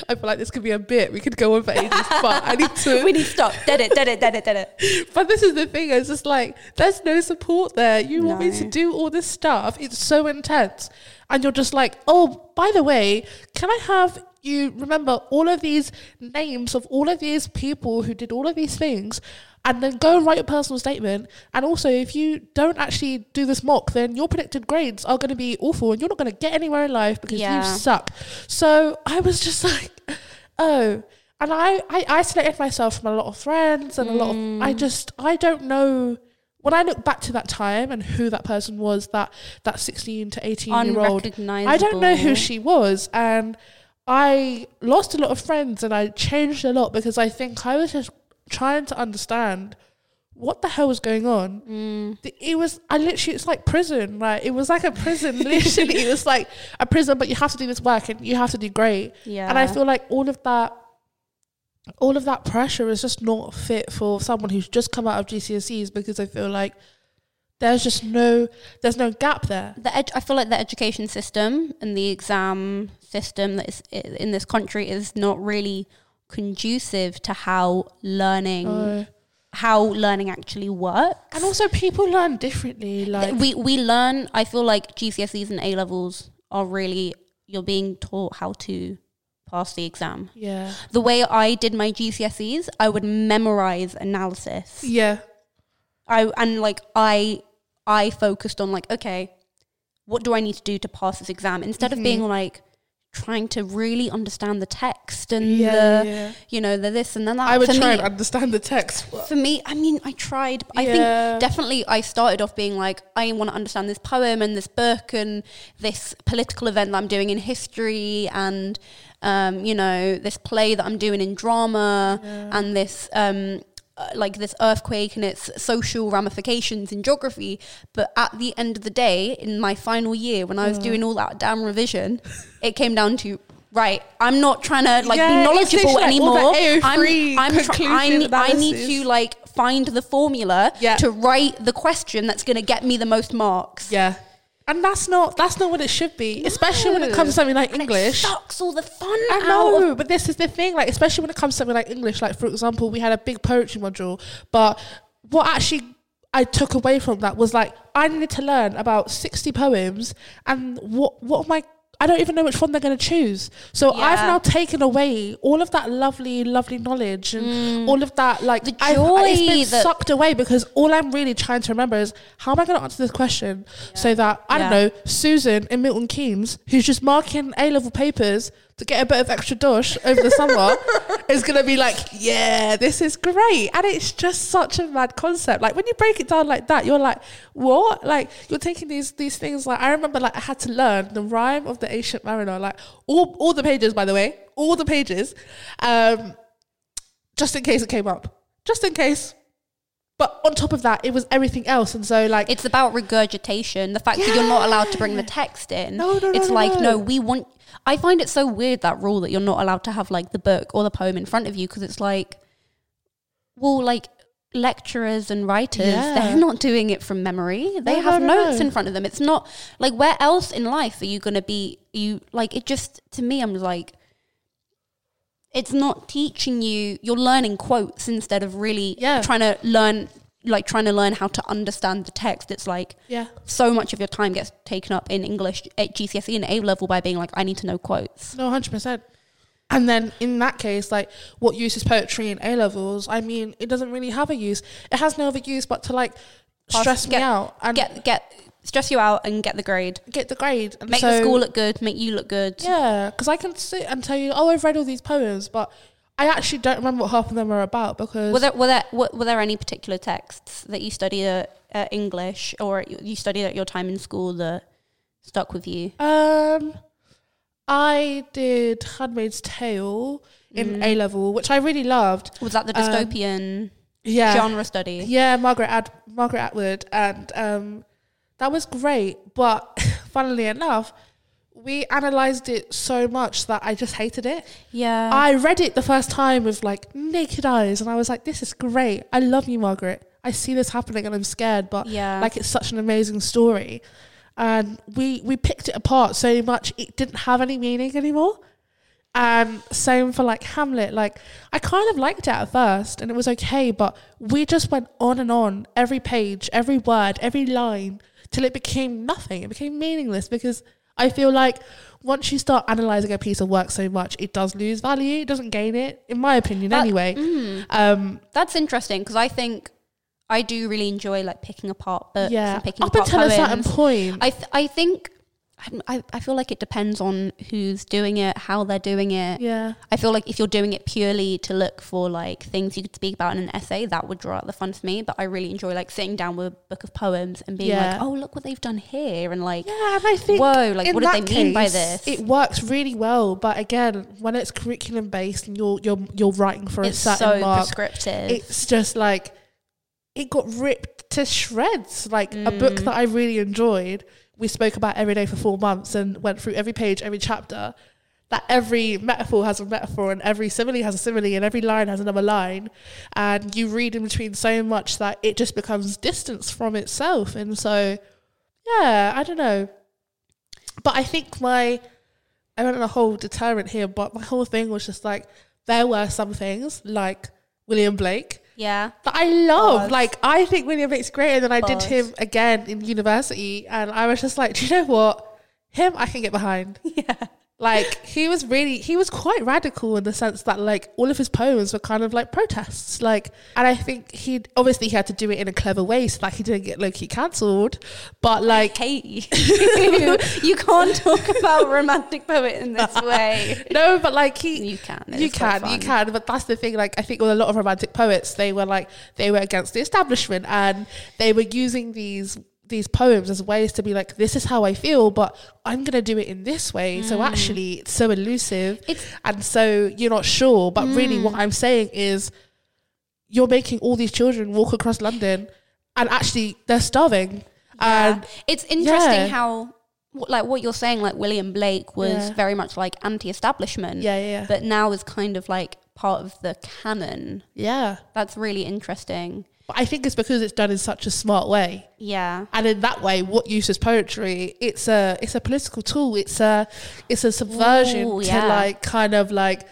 B: I feel like this could be a bit. We could go on for ages, but I need to. <laughs>
A: We need to stop. Dead it. Dead it. Dead it. Dead it.
B: but this is the thing. It's just like there's no support there. You want me to do all this stuff. It's so intense, and you're just like, oh, by the way, can I have you remember all of these names of all of these people who did all of these things? And then go and write a personal statement. And also, if you don't actually do this mock, then your predicted grades are going to be awful, and you're not going to get anywhere in life because
A: Yeah.
B: you suck. So I was just <laughs> like, oh. And I, I isolated myself from a lot of friends and a lot of,
A: Mm.
B: I just, I don't know. When I look back to that time and who that person was, that, that 16 to 18 year old, I don't know who she was. And I lost a lot of friends and I changed a lot because I think I was just trying to understand what the hell was going on.
A: Mm.
B: It was, I literally, it's like prison. Like, it was like a prison. <laughs> literally, it was like a prison, but you have to do this work and you have to do great.
A: Yeah.
B: And I feel like all of that, all of that pressure is just not fit for someone who's just come out of GCSEs because I feel like there's just no, there's no gap there.
A: the ed- I feel like the education system and the exam system that is in this country is not really conducive to how learning
B: Uh,
A: how learning actually works.
B: and also, people learn differently. Like,
A: we we learn. I feel like GCSEs and A levels are really you're being taught how to pass the exam.
B: yeah,
A: The way I did my GCSEs, I would memorize analysis.
B: yeah,
A: I and like I I focused on like okay, what do I need to do to pass this exam instead of being like trying to really understand the text and
B: yeah,
A: the
B: yeah.
A: you know the this and then that.
B: I would
A: for
B: try
A: me,
B: and understand the text.
A: for me, I mean, I tried. I
B: Yeah.
A: think definitely I started off being like, I want to understand this poem and this book and this political event that I'm doing in history and, um, you know, this play that I'm doing in drama and this, um, uh, like this earthquake and its social ramifications in geography. But at the end of the day, in my final year, when I was doing all that damn revision, it came down to. Right, I'm not trying to like
B: Yeah,
A: be knowledgeable
B: like
A: anymore. I'm, I'm I,
B: conclusion
A: ne- I need to like find the formula
B: Yeah.
A: to write the question that's going to get me the most marks.
B: Yeah, and that's not that's not what it should be, especially when it comes to something like
A: And
B: English.
A: It sucks all the fun
B: I know,
A: of
B: but this is the thing. Like, especially when it comes to something like English. Like, for example, we had a big poetry module, but what actually I took away from that was like I needed to learn about sixty poems, and what what am I? I don't even know which one they're going to choose. So I've now taken away all of that lovely, lovely knowledge and mm. all of that like
A: The
B: I've- it's
A: joy
B: been
A: that-
B: sucked away because all I'm really trying to remember is how am I going to answer this question? So that I don't know Susan in Milton Keynes, who's just marking A level papers to get a bit of extra dosh over the summer, <laughs> is going to be like, yeah, this is great. And it's just such a mad concept. Like when you break it down like that, you're like, what? Like you're taking these these things. Like I remember, like I had to learn the rime of the ancient mariner, like all all the pages, by the way, all the pages, um, just in case it came up, just in case. But on top of that, it was everything else, and so like
A: It's about regurgitation. The fact that you're not allowed to bring the text in.
B: No, no, no,
A: It's
B: no,
A: like,
B: no.
A: no, we want. I find it so weird that rule that you're not allowed to have like the book or the poem in front of you because it's like, well, like lecturers and writers, <laughs>
B: Yeah.
A: they're not doing it from memory. They
B: No,
A: have
B: no, no,
A: notes
B: no.
A: in front of them. It's not like where else in life are you going to be? You like it just to me, I'm like. It's not teaching you. You're learning quotes instead of really
B: Yeah.
A: trying to learn like trying to learn how to understand the text. It's like
B: Yeah.
A: so much of your time gets taken up in English at GCSE and A level by being like, I need to know quotes.
B: No, hundred percent. And then in that case, like, what use is poetry in A levels? I mean, it doesn't really have a use. It has no other use but to like
A: Pass-
B: stress me out and get,
A: Get get stress you out and get the grade.
B: Get the grade. And
A: Make
B: so,
A: the school look good. Make you look good.
B: Yeah, because I can sit and tell you, oh, I've read all these poems, but I actually don't remember what half of them are about because
A: Were there were there were, were there any particular texts that you studied at, at English or you studied at your time in school that stuck with you?
B: um, I did Handmaid's Tale in
A: Mm.
B: A level, which I really loved.
A: Was that the
B: Um,
A: dystopian
B: Yeah,
A: genre study?
B: Yeah, Margaret Ad- Margaret Atwood, and um, that was great. But <laughs> funnily enough, we analysed it so much that I just hated it.
A: Yeah.
B: I read it the first time with like naked eyes, and I was like, "This is great. I love you, Margaret. I see this happening, and I'm scared, but
A: yeah.
B: like it's such an amazing story." And we we picked it apart so much it didn't have any meaning anymore. And same for like Hamlet. Like I kind of liked it at first, and it was okay, but we just went on and on every page, every word, every line, till it became nothing. It became meaningless because I feel like once you start analyzing a piece of work so much, it does lose value. It doesn't gain it, in my opinion,
A: That-
B: anyway.
A: Mm.
B: Um,
A: That's interesting because I think I do really enjoy like picking apart books
B: yeah,
A: and picking
B: up
A: apart
B: until a certain
A: poems.
B: point.
A: I th- I think I I feel like it depends on who's doing it, how they're doing it.
B: yeah,
A: I feel like if you're doing it purely to look for like things you could speak about in an essay, that would draw out the fun for me. But I really enjoy like sitting down with a book of poems and being
B: Yeah.
A: like, oh, look what they've done here, and like,
B: yeah, and I think
A: whoa, like what do they mean by this?
B: It works really well, but again, when it's curriculum based and you're you're you're writing for
A: it's
B: a certain
A: so
B: mark,
A: prescriptive.
B: it's just like it got ripped to shreds. Like a book
A: Mm.
B: that I really enjoyed, we spoke about every day for four months and went through every page, every chapter. That every metaphor has a metaphor and every simile has a simile and every line has another line. And you read in between so much that it just becomes distance from itself. And so, yeah, I don't know. But I think my, I went on a whole deterrent here, but my whole thing was just like, there were some things like William Blake
A: yeah,
B: that I love. Like I think William Blake's great, and then I did him again in university, and I was just like, do you know what? Him, I can get behind. <laughs>
A: yeah,
B: Like he was really, he was quite radical in the sense that like all of his poems were kind of like protests. Like, and I think he obviously he had to do it in a clever way so that he didn't get low key cancelled. But like,
A: you. <laughs> <laughs> you can't talk about romantic poet in this <laughs> way.
B: no, but like he,
A: You can.
B: you can, you can, but that's the thing. Like, I think with a lot of romantic poets, they were like they were against the establishment, and they were using these these poems as ways to be like, this is how I feel, but I'm gonna do it in this way. So mm. actually, it's so elusive,
A: It's
B: and so you're not sure. But really, what mm. I'm saying is, you're making all these children walk across London, and actually, they're starving.
A: Yeah.
B: And
A: it's interesting
B: yeah.
A: how, like what you're saying, like William Blake was
B: Yeah.
A: very much like anti-establishment,
B: yeah, yeah, yeah,
A: but now is kind of like part of the canon.
B: yeah.
A: That's really interesting.
B: But I think it's because it's done in such a smart way.
A: Yeah,
B: and in that way what use is poetry it's a it's a political tool. It's a it's a subversion
A: Ooh,
B: to like kind of like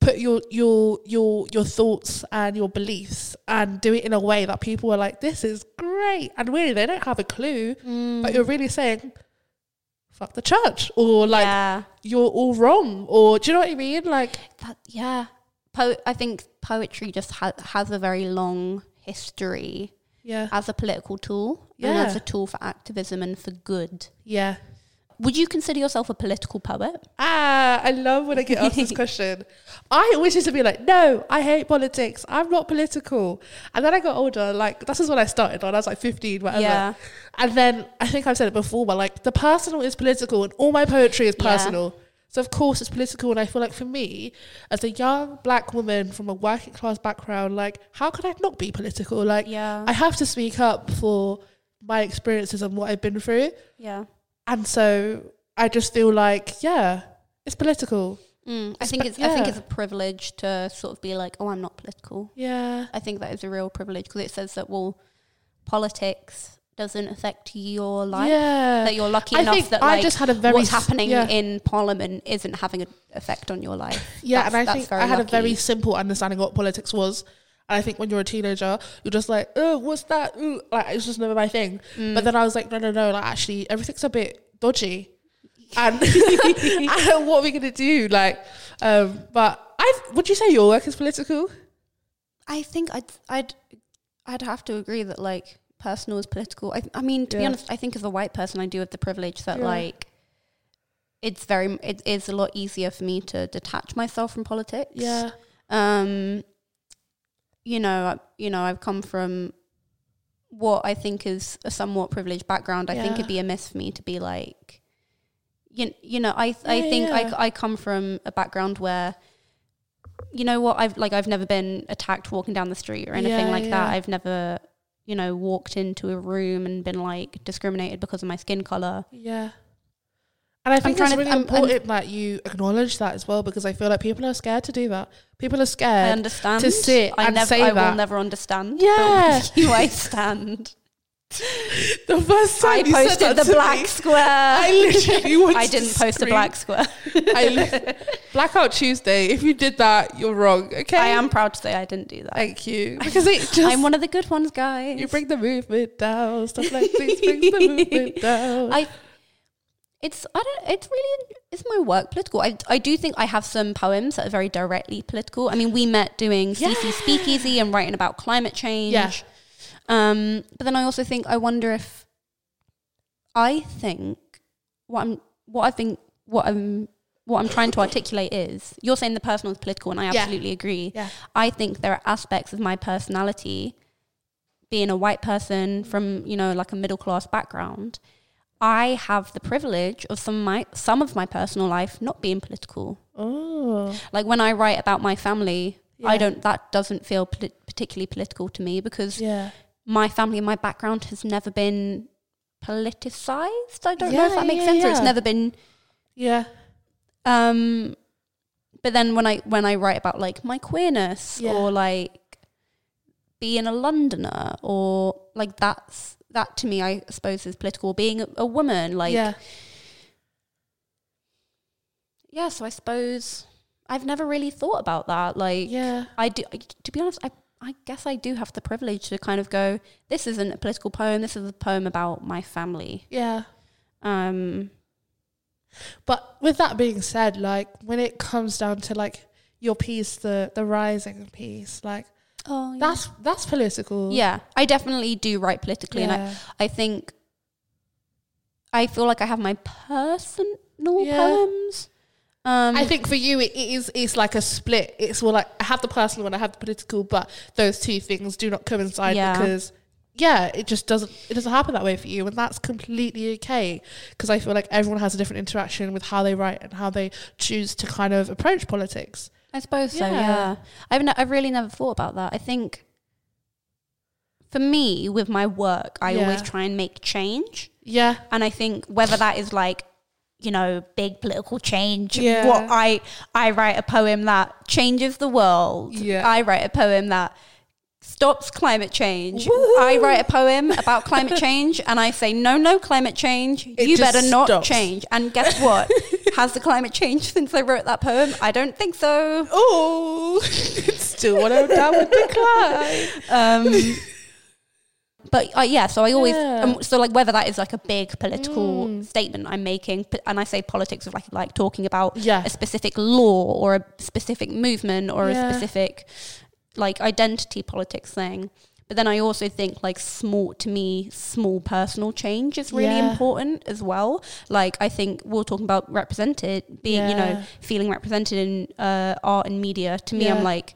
B: put your your your your thoughts and your beliefs and do it in a way that people are like this is great. And really they don't have a clue but you're mm. really saying fuck the church or like
A: yeah,
B: you're all wrong or do you know what i mean? Like
A: that, yeah. Po- I think poetry just ha- has a very long history
B: yeah
A: as a political tool and as a tool for activism and for good.
B: yeah
A: Would you consider yourself a political poet?
B: Ah, I love when I get asked this <laughs> question. I always used to be like, no, I hate politics. I'm not political. And then I got older, like, this is when I started when I was like 15, whatever.
A: Yeah.
B: And then I think I've said it before, but like, the personal is political and all my poetry is
A: Yeah.
B: So, of course, it's political. And I feel like for me, as a young black woman from a working class background, like, how could I not be political? Like,
A: Yeah.
B: I have to speak up for my experiences and what I've been through.
A: yeah.
B: And so I just feel like, yeah, it's political.
A: Mm, I think it's I think it's a privilege to sort of be like, oh, I'm not political.
B: Yeah.
A: I think that is a real privilege because it says that well, politics doesn't affect your life.
B: Yeah.
A: That you're lucky
B: I
A: enough
B: think
A: that
B: I
A: like
B: just had a very
A: what's happening
B: yeah.
A: in Parliament isn't having an effect on your life. <laughs>
B: Yeah,
A: That's-
B: and I think I had a very simple understanding of what politics was. And I think when you're a teenager, you're just like, oh, what's that? Ooh. Like it's just never my thing.
A: Mm.
B: But then I was like, no, no, no. Like actually, everything's a bit dodgy, <laughs> and, <laughs> and what are we gonna do? Like, um, but I would you say your work is political?
A: I think I'd I'd I'd have to agree that like personal is political. I I mean to be honest, I think as a white person, I do have the privilege that
B: Yeah.
A: like it's very it is a lot easier for me to detach myself from politics.
B: Yeah,
A: Um, you know, I, you know, I've come from what I think is a somewhat privileged background. I think it'd be a amiss for me to be like, you, you know, I I think
B: yeah.
A: I I come from a background where. You know what? I've like I've never been attacked walking down the street or anything
B: Yeah,
A: like that. I've never, you know, walked into a room and been like discriminated because of my skin color.
B: yeah. And I think it's
A: to-
B: really
A: I'm- I'm-
B: important that you acknowledge that as well because I feel like people are scared to do that. People are scared I
A: understand.
B: to sit
A: I
B: and
A: never,
B: say
A: I will never understand.
B: Yeah. <laughs>
A: you I stand. <laughs>
B: the first time
A: I
B: you said
A: posted
B: that
A: the black
B: me,
A: square.
B: I literally <laughs> wanted
A: I didn't post a black square. <laughs>
B: Li- Blackout Tuesday. If you did that, you're wrong. Okay.
A: I am proud to say I didn't do that.
B: Thank you. Because it just
A: I'm one of the good ones, guys.
B: you bring the movement down. Stuff like this brings the movement down.
A: I. It's I don't. It's really it's my work political. I I do think I have some poems that are very directly political. I mean, we met doing CC Speakeasy and writing about climate change.
B: Yeah.
A: Um, but then I also think I wonder if I think what I'm what I think what I'm what I'm trying to articulate is you're saying the personal is political, and I
B: Yeah.
A: absolutely agree.
B: yeah.
A: I think there are aspects of my personality, being a white person from you know like a middle class background, I have the privilege of some of my some of my personal life not being political.
B: Oh.
A: Like when I write about my family, I don't that doesn't feel particularly political to me because
B: Yeah.
A: My family and my background has never been politicized. I don't know if that makes
B: yeah,
A: sense, or it's never been
B: Yeah.
A: um, but then when I when I write about like my queerness
B: Yeah.
A: or like being a Londoner or like that's that to me I suppose is political. Being a, a woman, like yeah.
B: yeah.
A: So I suppose I've never really thought about that. Like
B: Yeah.
A: I do. I, to be honest, I I guess I do have the privilege to kind of go. This isn't a political poem. This is a poem about my family.
B: Yeah.
A: Um,
B: But with that being said, like when it comes down to like your piece, the the rising piece, like
A: oh,
B: that's that's political.
A: yeah. I definitely do write politically, and I, I think I feel like I have my personal
B: Yeah.
A: poems. Um,
B: I think for you it is it's like a split. It's more like I have the personal and I have the political, but those two things do not coincide
A: Yeah.
B: because yeah, it just doesn't it doesn't happen that way for you, and that's completely okay. Because I feel like everyone has a different interaction with how they write and how they choose to kind of approach politics.
A: I suppose so.
B: Yeah.
A: Yeah, I've ne- I've really never thought about that. I think for me, with my work, I always try and make change,
B: Yeah,
A: and I think whether that is like you know big political change,
B: Yeah.
A: what I I write a poem that changes the world.
B: Yeah.
A: I write a poem that stops climate change.
B: Woo!
A: I write a poem about climate <laughs> change and I say, no, no, climate change. you better not
B: stops.
A: change. And guess what? <laughs> Has the climate changed since I wrote that poem? I don't think so.
B: Oh, <laughs> it's still want to downward decline.
A: Um, but uh, yeah, so I always,
B: Yeah.
A: um, so like whether that is like a big political
B: Mm.
A: statement I'm making, and I say politics of like, like talking about
B: Yeah,
A: a specific law or a specific movement or
B: Yeah.
A: a specific like identity politics thing. But then I also think like small to me, small personal change is really
B: Yeah.
A: important as well. Like I think we're talking about represented, being you know feeling represented in uh, art and media. To me,
B: Yeah.
A: I'm like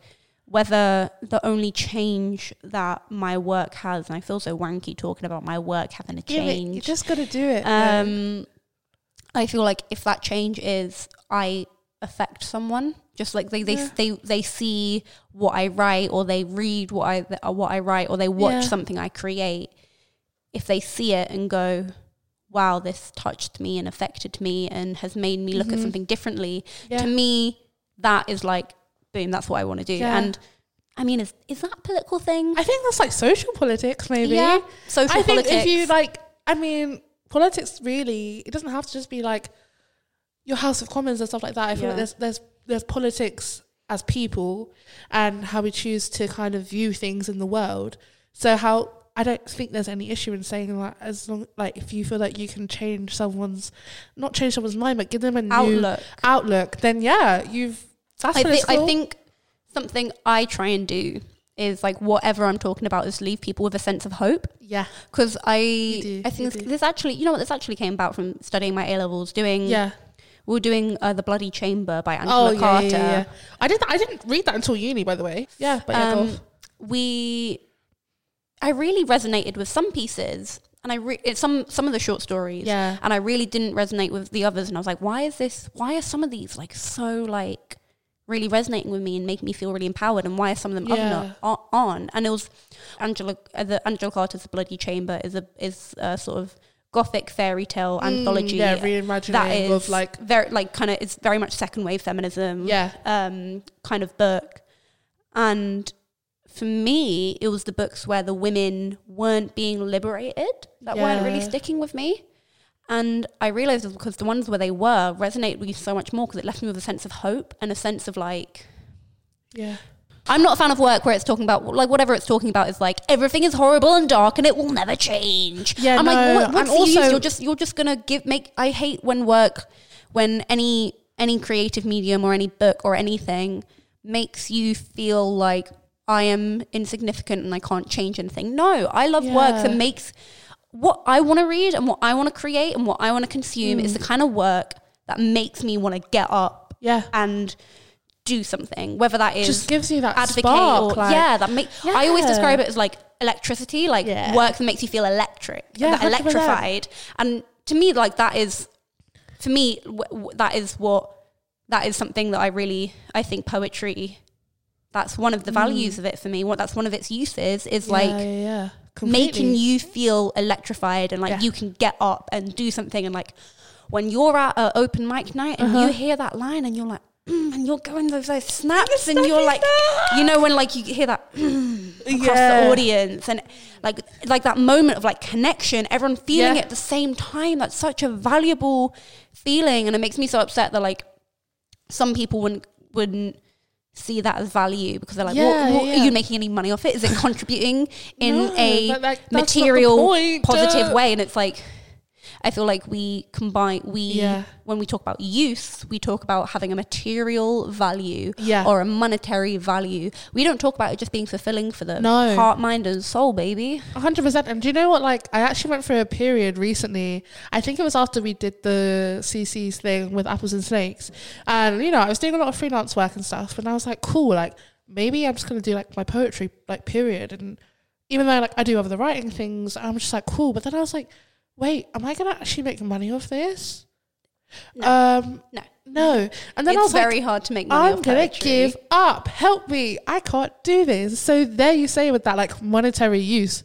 A: whether the only change that my work has, and I feel so wanky talking about my work having a
B: Yeah,
A: change.
B: you just got to do it.
A: Um, I feel like if that change is I affect someone, just like they they
B: Yeah.
A: they, they see what I write or they read what I uh, what I write or they watch
B: Yeah.
A: something I create, if they see it and go, "Wow, this touched me and affected me and has made me look at
B: Mhm.
A: something differently,"
B: yeah.
A: to me, that is like, boom, that's what I want to do.
B: Yeah.
A: And I mean, is is that a political thing?
B: I think that's like social politics, maybe.
A: Yeah, social
B: I think
A: politics.
B: if you like, I mean, politics really, it doesn't have to just be like your House of Commons and stuff like that. I feel
A: Yeah.
B: like there's there's there's politics as people and how we choose to kind of view things in the world. So how I don't think there's any issue in saying that as long like if you feel like you can change someone's not change someone's mind but give them a new
A: Outlook.
B: outlook, then yeah, you've that's
A: I, thi-
B: it's
A: I think something I try and do is like whatever I'm talking about is leave people with a sense of hope.
B: yeah,
A: Because I,
B: do,
A: I think this, this actually, you know what, this actually came about from studying my A levels, doing,
B: yeah.
A: we were doing uh, The Bloody Chamber by Angela
B: Oh
A: Carter.
B: yeah, yeah, yeah. I didn't. I didn't read that until uni, by the way. Yeah, but yeah,
A: um, we I really resonated with some pieces and I re- some some of the short stories
B: Yeah.
A: and I really didn't resonate with the others and I was like why is this why are some of these like so like really resonating with me and making me feel really empowered and why are some of them
B: Yeah.
A: other not a- on and it was Angela uh, the Angela Carter's Bloody Chamber is a is a sort of gothic fairy tale anthology
B: Mm, yeah, reimagining
A: that is
B: of like
A: very like kind of it's very much second wave feminism
B: yeah,
A: um, kind of book. And for me, it was the books where the women weren't being liberated that weren't really sticking with me. And I realized it was because the ones where they were resonated with me so much more because it left me with a sense of hope and a sense of like,
B: yeah,
A: I'm not a fan of work where it's talking about like whatever it's talking about is like everything is horrible and dark and it will never change.
B: Yeah,
A: I'm
B: no,
A: like, what, what's
B: and
A: the use?
B: also-
A: You're just you're just gonna give make. I hate when work, when any any creative medium or any book or anything makes you feel like I am insignificant and I can't change anything. No, I love work that makes what I want to read and what I want to create and what I want to consume is the mm. kind of work that makes me want to get up
B: yeah.
A: and do something, whether that is
B: Just gives you that
A: advocate
B: spark.
A: or
B: like,
A: yeah, that make. I always describe it as like electricity, like
B: Yeah.
A: work that makes you feel electric,
B: Yeah,
A: that electrified. And to me, like that is, for me, w- w- that is what that is something that I really I think poetry. That's one of the mm. values of it for me. What that's one of its uses is
B: yeah,
A: like
B: yeah.
A: making you feel electrified and like
B: Yeah.
A: you can get up and do something and like when you're at an open mic night and
B: Uh-huh.
A: you hear that line and you're like mm, and you're going those, those snaps and you're like you know when like you hear that mm, across
B: Yeah.
A: the audience and like like that moment of like connection everyone feeling
B: Yeah.
A: it at the same time that's such a valuable feeling and it makes me so upset that like some people wouldn't wouldn't see that as value because they're like,
B: Yeah,
A: what, what,
B: yeah,
A: are you making any money off it? Is it contributing <laughs> in
B: No,
A: a
B: but, like, that's not the
A: material positive
B: Uh,
A: way? And it's like, I feel like we combine, we,
B: Yeah.
A: when we talk about use, we talk about having a material value
B: Yeah.
A: or a monetary value. We don't talk about it just being fulfilling for the
B: No.
A: heart, mind, and soul, baby.
B: Hundred percent. And do you know what? Like, I actually went through a period recently. I think it was after we did the CC's thing with apples and snakes, and you know, I was doing a lot of freelance work and stuff. And I was like, cool. Like, maybe I'm just gonna do like my poetry, like period. And even though like I do other writing things, I'm just like cool. But then I was like, wait, am I gonna actually make money off this?
A: No.
B: Um,
A: No.
B: no. And then I
A: it's
B: was like,
A: very hard to make money off I'm
B: gonna
A: poetry.
B: give up. Help me. I can't do this. So there you say with that like monetary use.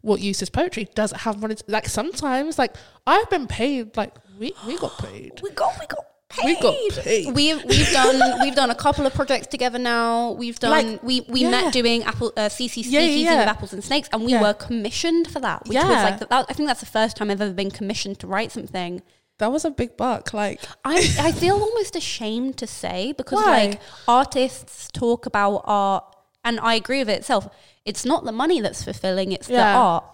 B: What use is poetry? Does it have money? Like sometimes, like I've been paid. Like we we got paid. <gasps>
A: We got we got paid.
B: We got paid.
A: We've we've done we've done a couple of projects together now. We've done
B: Like,
A: we we
B: yeah.
A: met doing apple uh, CC
B: Yeah, yeah,
A: speakeasy
B: yeah.
A: with apples and snakes, and we were commissioned for that. Which was
B: Yeah.
A: like that, I think that's the first time I've ever been commissioned to write something.
B: That was a big buck. Like
A: I I feel almost ashamed to say because
B: Why?
A: like artists talk about art, and I agree with it itself. It's not the money that's fulfilling; it's the art.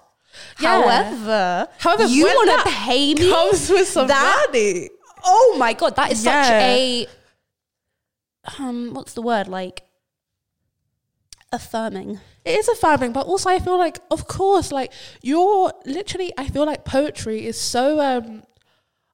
A: However,
B: However,
A: you want to pay me
B: comes with some
A: that-
B: money.
A: Oh my god, that is such a um what's the word like affirming.
B: It is affirming, but also I feel like, of course, like you're literally. I feel like poetry is so. um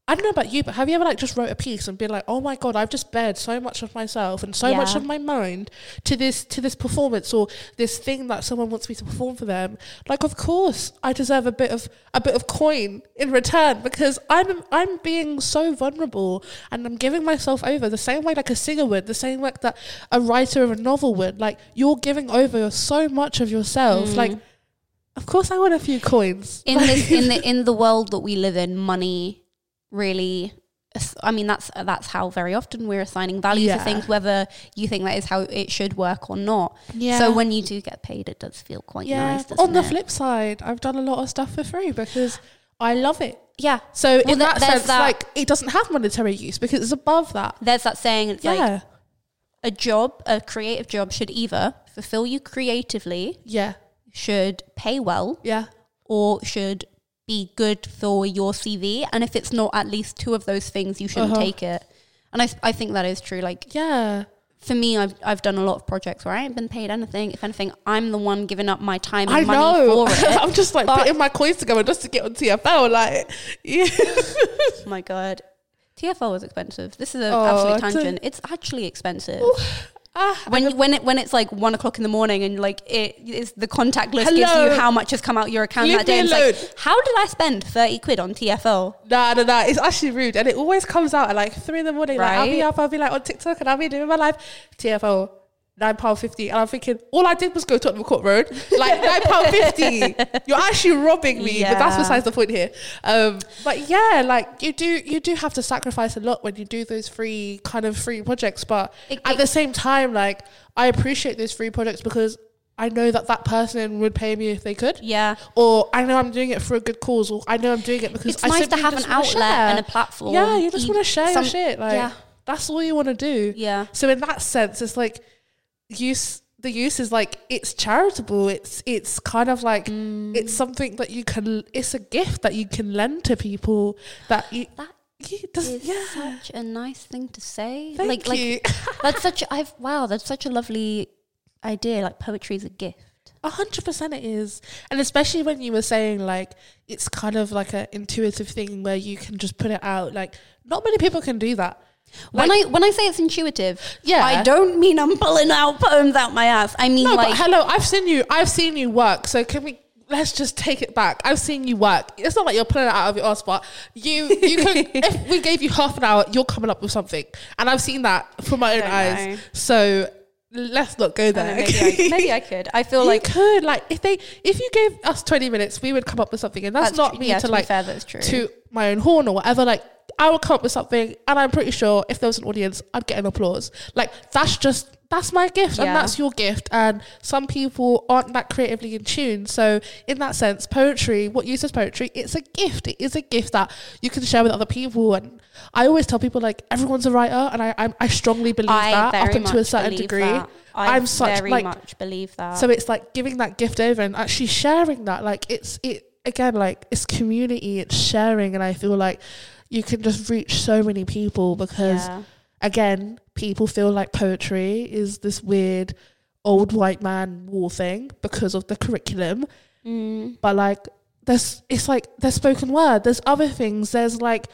B: I don't know about you, but have you ever like just wrote a piece and been like, "Oh my god, I've just bared so much of myself and so much of my mind to this to this performance or this thing that someone wants me to perform for them." Like, of course, I deserve a bit of a bit of coin in return because I'm I'm being so vulnerable and I'm giving myself over the same way like a singer would, the same way that a writer of a novel would. Like, you're giving over so much of yourself,
A: Mm.
B: like. Of course, I want a few coins.
A: In this in <laughs> the in the world that we live in, money really I mean that's that's how very often we're assigning value
B: Yeah.
A: to things whether you think that is how it should work or not.
B: Yeah.
A: So when you do get paid it does feel quite
B: yeah.
A: nice.
B: on the
A: it?
B: flip side, I've done a lot of stuff for free because I love it.
A: Yeah.
B: So
A: Well,
B: in
A: th-
B: that sense,
A: that-
B: like it doesn't have monetary use because it's above that.
A: There's that saying it's like
B: yeah.
A: a job, a creative job, should either fulfill you creatively,
B: Yeah.
A: should pay well,
B: Yeah.
A: or should be good for your CV. And if it's not at least two of those things, you shouldn't
B: Uh-huh.
A: take it. And I, I think that is true. Like
B: Yeah.
A: for me, I've I've done a lot of projects where I haven't been paid anything. If anything, I'm the one giving up my time and
B: I
A: money
B: know.
A: for <laughs> it.
B: I'm just like
A: But-
B: putting my coins together just to get on TFL. Like, <laughs> yeah.
A: oh my god. TFL was expensive. This is an
B: Oh,
A: absolute tangent. It's actually expensive.
B: Ah,
A: when you, when it when it's like one o'clock in the morning and like it is the contactless gives you how much has come out your account
B: Leave
A: that day. And it's like, how did I spend thirty quid on TFL?
B: Nah, nah, nah. It's actually rude, and it always comes out at like three in the morning. Like I'll be
A: Right.
B: up, I'll be like on TikTok, and I'll be doing my life. TFL, nine pound fifty, and I'm thinking all I did was go to Tottenham Court Road, like nine pound fifty. <laughs> You're actually robbing me, but that's besides the point here. Um, but yeah, like you do, you do have to sacrifice a lot when you do those free kind of free projects. But
A: It-
B: at
A: it-
B: the same time, like I appreciate those free projects because. I know that that person would pay me if they could,
A: Yeah.
B: or I know I'm doing it for a good cause, or I know I'm doing it because
A: It's
B: I
A: nice to have an outlet and a platform.
B: Yeah, you just want to share
A: some-
B: your shit. Like
A: yeah.
B: that's all you want to do.
A: Yeah.
B: So in that sense, it's like use the use is like it's charitable. It's it's kind of like
A: Mm.
B: it's something that you can. It's a gift that you can lend to people that you.
A: That
B: you does,
A: is
B: yeah.
A: such a nice thing to say.
B: Thank
A: like
B: you.
A: like <laughs> that's such a, I've wow, that's such a lovely idea. Like poetry is a gift.
B: A hundred percent it is. And especially when you were saying like it's kind of like an intuitive thing where you can just put it out. Like not many people can do that.
A: When
B: Like-
A: I when I say it's intuitive,
B: Yeah.
A: I don't mean I'm pulling out poems out my ass. I mean
B: No,
A: like
B: hello, I've seen you I've seen you work. So can we let's just take it back. I've seen you work. It's not like you're pulling it out of your ass, but you you could <laughs> if we gave you half an hour, you're coming up with something. And I've seen that from my own eyes.
A: know.
B: So let's not go there.
A: don't know, maybe, I, maybe I could. I feel
B: you
A: like
B: could like if they if you gave us 20 minutes we would come up with something and that's,
A: that's
B: not
A: true.
B: me
A: yeah,
B: to
A: to
B: like
A: fair, that's true.
B: to my own horn or whatever like i would come up with something and i'm pretty sure if there was an audience i'd get an applause like that's just that's my gift and that's your gift and some people aren't that creatively in tune so in that sense poetry what uses poetry it's a gift it is a gift that you can share with other people and i always tell people like everyone's a writer and i I'm, i strongly believe
A: I
B: that up into a certain degree
A: that. I
B: I'm such,
A: very
B: like-
A: much believe that.
B: so it's like giving that gift over and actually sharing that. Like it's it again, like it's community, it's sharing, and I feel like you can just reach so many people because
A: yeah.
B: again, people feel like poetry is this weird old white man war thing because of the curriculum.
A: Mm.
B: But like there's it's like there's spoken word, there's other things, there's like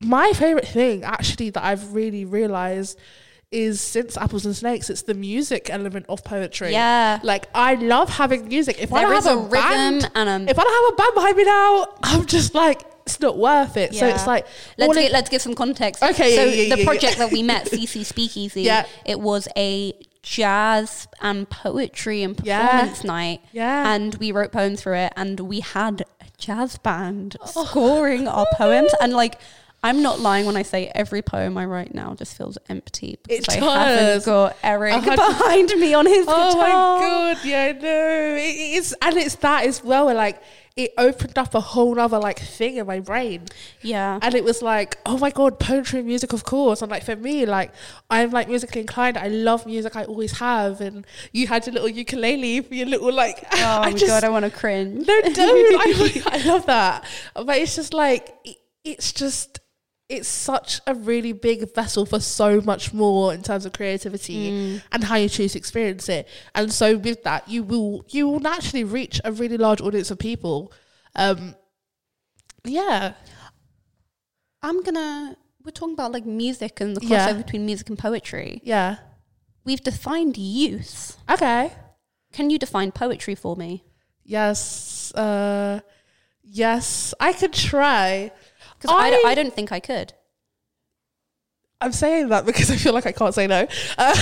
B: my favorite thing actually that I've really realized is since Apples and Snakes, it's the music element of poetry.
A: Yeah.
B: Like I love having music. If I don't have
A: a
B: a,
A: rhythm
B: band,
A: and a
B: if I don't have a band behind me now, I'm just like it's not worth it. So it's like
A: Let's
B: it-
A: let's give some context.
B: Okay,
A: so
B: yeah, yeah,
A: the
B: yeah,
A: project that we met, <laughs> CC Speakeasy,
B: Yeah.
A: it was a jazz and poetry and
B: Yeah.
A: performance night,
B: yeah.
A: and we wrote poems through it, and we had a jazz band
B: Oh.
A: scoring our poems, and like. I'm not lying when I say every poem I write now just feels empty because
B: It
A: I haven't
B: does.
A: got Eric <laughs> behind me on his
B: Oh
A: guitar.
B: Oh my god, yeah, I know. It is and it's that as well, where like it opened up a whole other like thing in my brain.
A: Yeah,
B: And it was like, oh my god, poetry and music, of course. And like for me, like I'm like musically inclined. I love music. I always have. And you had your little ukulele for your little like. <laughs>
A: Oh
B: I
A: my
B: just,
A: god, I want to cringe.
B: no, don't. I, <laughs> I love that. But it's just like it, it's just it's such a really big vessel for so much more in terms of creativity
A: Mm.
B: and how you choose to experience it. And so with that, you will you will naturally reach a really large audience of people. Um, yeah.
A: I'm gonna. We're talking about like music and the crossover
B: Yeah.
A: between music and poetry.
B: Yeah.
A: We've defined use.
B: Okay.
A: Can you define poetry for me?
B: Yes. Uh, yes. I could try.
A: Because I, don't-
B: I-
A: I don't think I could.
B: I'm saying that because I feel like I can't say no. Uh,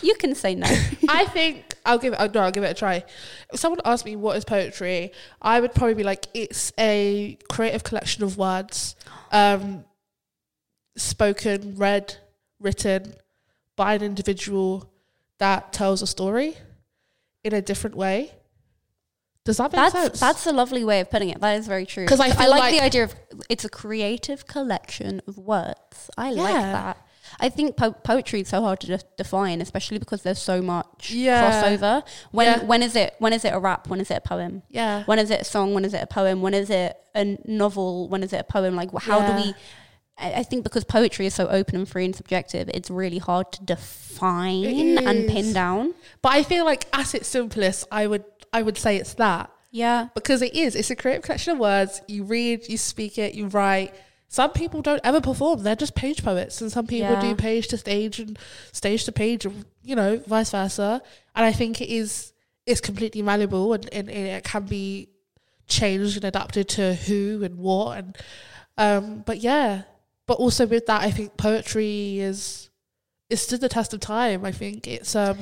A: You can say no. <laughs>
B: I think I'll give it. No, I'll give it a try. If someone asked me what is poetry, I would probably be like, it's a creative collection of words, um, spoken, read, written by an individual that tells a story in a different way. Does that make
A: That's
B: sense?
A: that's a lovely way of putting it. That is very true.
B: 'Cause I
A: I like,
B: like-
A: the idea of it's a creative collection of words. I like that. I think po- poetry is so hard to de- define, especially because there's so much
B: Yeah.
A: crossover. When
B: Yeah.
A: when is it when is it a rap? When is it a poem?
B: Yeah.
A: When is it a song? When is it a poem? When is it a novel? When is it a poem? Like how
B: Yeah.
A: do we? I I think because poetry is so open and free and subjective, it's really hard to define and pin down.
B: But I feel like at its simplest, I would I would say it's that.
A: Yeah,
B: because it is. It's a creative collection of words. You read, you speak it, you write. Some people don't ever perform; they're just page poets, and some people
A: Yeah.
B: do page to stage and stage to page, and you know, vice versa. And I think it is it's completely malleable, and, and, and it can be changed and adapted to who and what. And um, but yeah, but also with that, I think poetry is it stood the test of time. I think it's um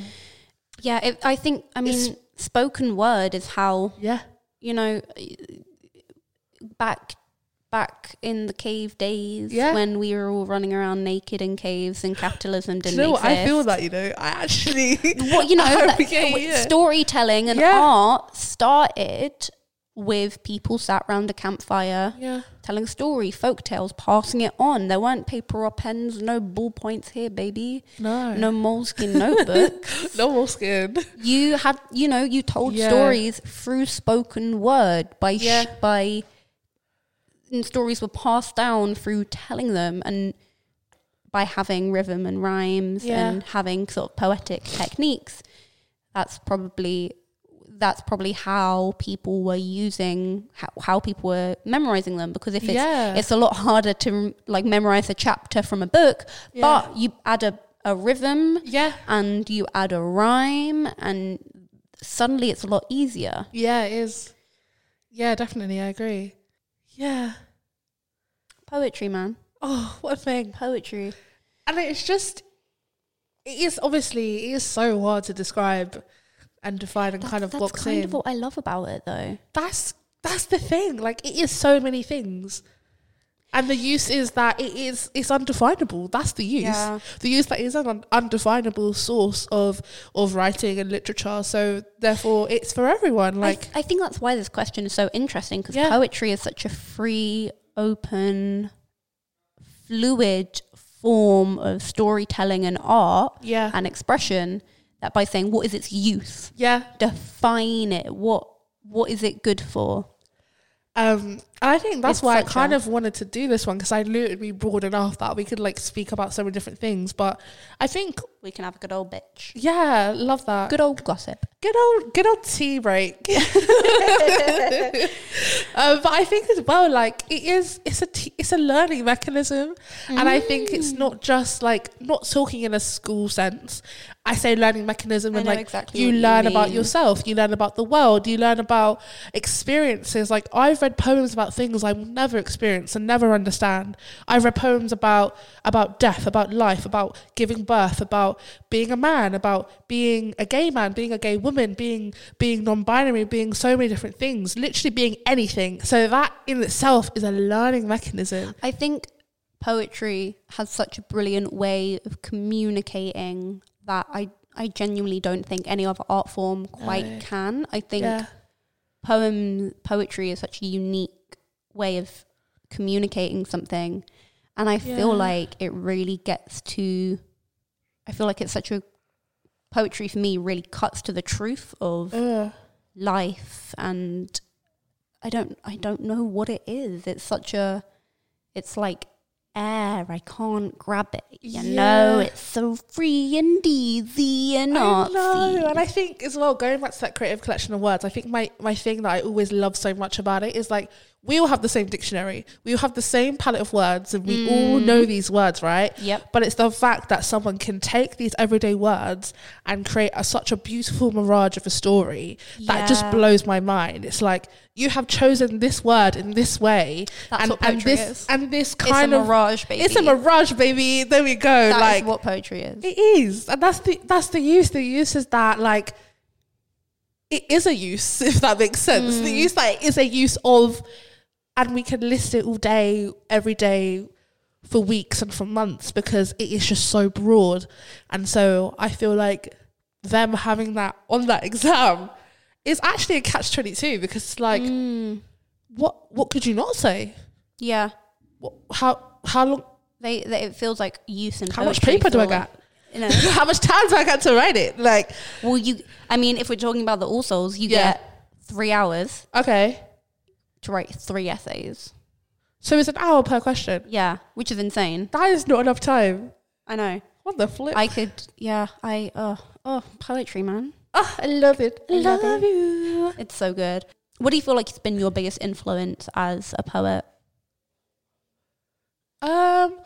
A: yeah. It, I think I mean
B: It's-
A: spoken word is how
B: yeah
A: you know back back in the cave days
B: Yeah.
A: when we were all running around naked in caves and capitalism didn't
B: you know
A: exist.
B: I feel that you know. I actually <laughs>
A: What you know, <laughs>
B: I
A: that-
B: get
A: w- storytelling and
B: Yeah.
A: art started with people sat round a campfire
B: yeah.
A: Telling a story, folk tales, passing it on. There weren't paper or pens, no ballpoints here, baby.
B: No.
A: No Moleskine <laughs> notebook.
B: No Moleskine.
A: you had, you know, you told
B: Yeah.
A: stories through spoken word by sh- by and stories were passed down through telling them and by having rhythm and rhymes
B: Yeah.
A: and having sort of poetic techniques that's probably that's probably how people were using how, how people were memorizing them because if it's
B: Yeah.
A: it's a lot harder to like memorize a chapter from a book
B: Yeah.
A: but you add a, a rhythm
B: Yeah.
A: and you add a rhyme and suddenly it's a lot easier
B: Yeah, it is. Yeah, definitely. I agree. Yeah.
A: poetry man
B: Oh, what a thing.
A: poetry
B: And it's just, it is obviously, it is so hard to describe and define and kind of
A: that's kind
B: in.
A: of what i love about it though
B: that's, that's the thing. Like, it is so many things. And the use is that it is it's undefinable. That's the use.
A: Yeah.
B: The use that is an undefinable source of of writing and literature. So therefore, it's for everyone.
A: I,
B: Like
A: th- I think that's why this question is so interesting because
B: Yeah.
A: poetry is such a free, open, fluid form of storytelling and art
B: yeah,
A: and expression that by saying what is its use,
B: yeah.
A: define it. What what is it good for?
B: Um, I think that's
A: It's
B: why I kind
A: a-
B: of wanted to do this one because I knew it would be broad enough that we could like speak about so many different things. But I think,
A: We can have a good old bitch,
B: yeah, love that.
A: good old gossip.
B: good old good old tea break um, <laughs> but i think as well like it is it's a t- it's a learning mechanism and i think it's
A: Mm.
B: not just like not talking in a school sense i say learning mechanism and like
A: exactly
B: you
A: what you
B: learn about yourself you learn about the world you learn about experiences like i've read poems about things i will never experience and never understand i've read poems about about death about life about giving birth about being a man about being a gay man being a gay woman being being non-binary being so many different things literally being anything so that in itself is a learning mechanism
A: I think poetry has such a brilliant way of communicating that I I genuinely don't think any other art form quite
B: No.
A: can. I think
B: yeah
A: poem poetry is such a unique way of communicating something and I feel
B: Yeah.
A: like it really gets to I feel like it's such a poetry for me really cuts to the truth of
B: Ugh.
A: life and I don't I don't know what it is. It's such a it's like air. I can't grab it. You know, it's so free and easy and
B: I
A: artsy.
B: know, and I think as well, going back to that creative collection of words, I think my my thing that I always love so much about it is like we all have the same dictionary, we all have the same palette of words, and we all mm. know these words, right?
A: Yep.
B: But it's the fact that someone can take these everyday words and create a, such a beautiful mirage of a story that just blows my mind. It's like you have chosen this word in this way,
A: That's
B: and, and this
A: is.
B: and this
A: It's a
B: kind of
A: mirage, baby.
B: it's a mirage, baby. There we go.
A: That
B: like
A: what poetry is.
B: it is, and that's the that's the use. The use is that like it is a use, <laughs> if that makes sense. The mm. use that it is a use of, and we can list it all day, every day, for weeks and for months because it is just so broad. And so I feel like them having that on that exam is actually a catch twenty two because it's like
A: Mm,
B: what what could you not say?
A: yeah.
B: What, how how long
A: they, they it feels like use and
B: How much paper do I got?
A: You <laughs> know,
B: How much time do I got to write it? Like,
A: well, you. I mean, if we're talking about the All Souls, you
B: Yeah.
A: get three hours
B: okay.
A: To write three essays.
B: So it's an hour per question.
A: Yeah, which is insane.
B: That is not enough time.
A: I know.
B: What the flip?
A: I could. Yeah. I. Oh. Oh. Poetry, man.
B: oh, I love it. I love,
A: Love
B: it.
A: you. It's so good. What do you feel like has been your biggest influence as a poet?
B: Um,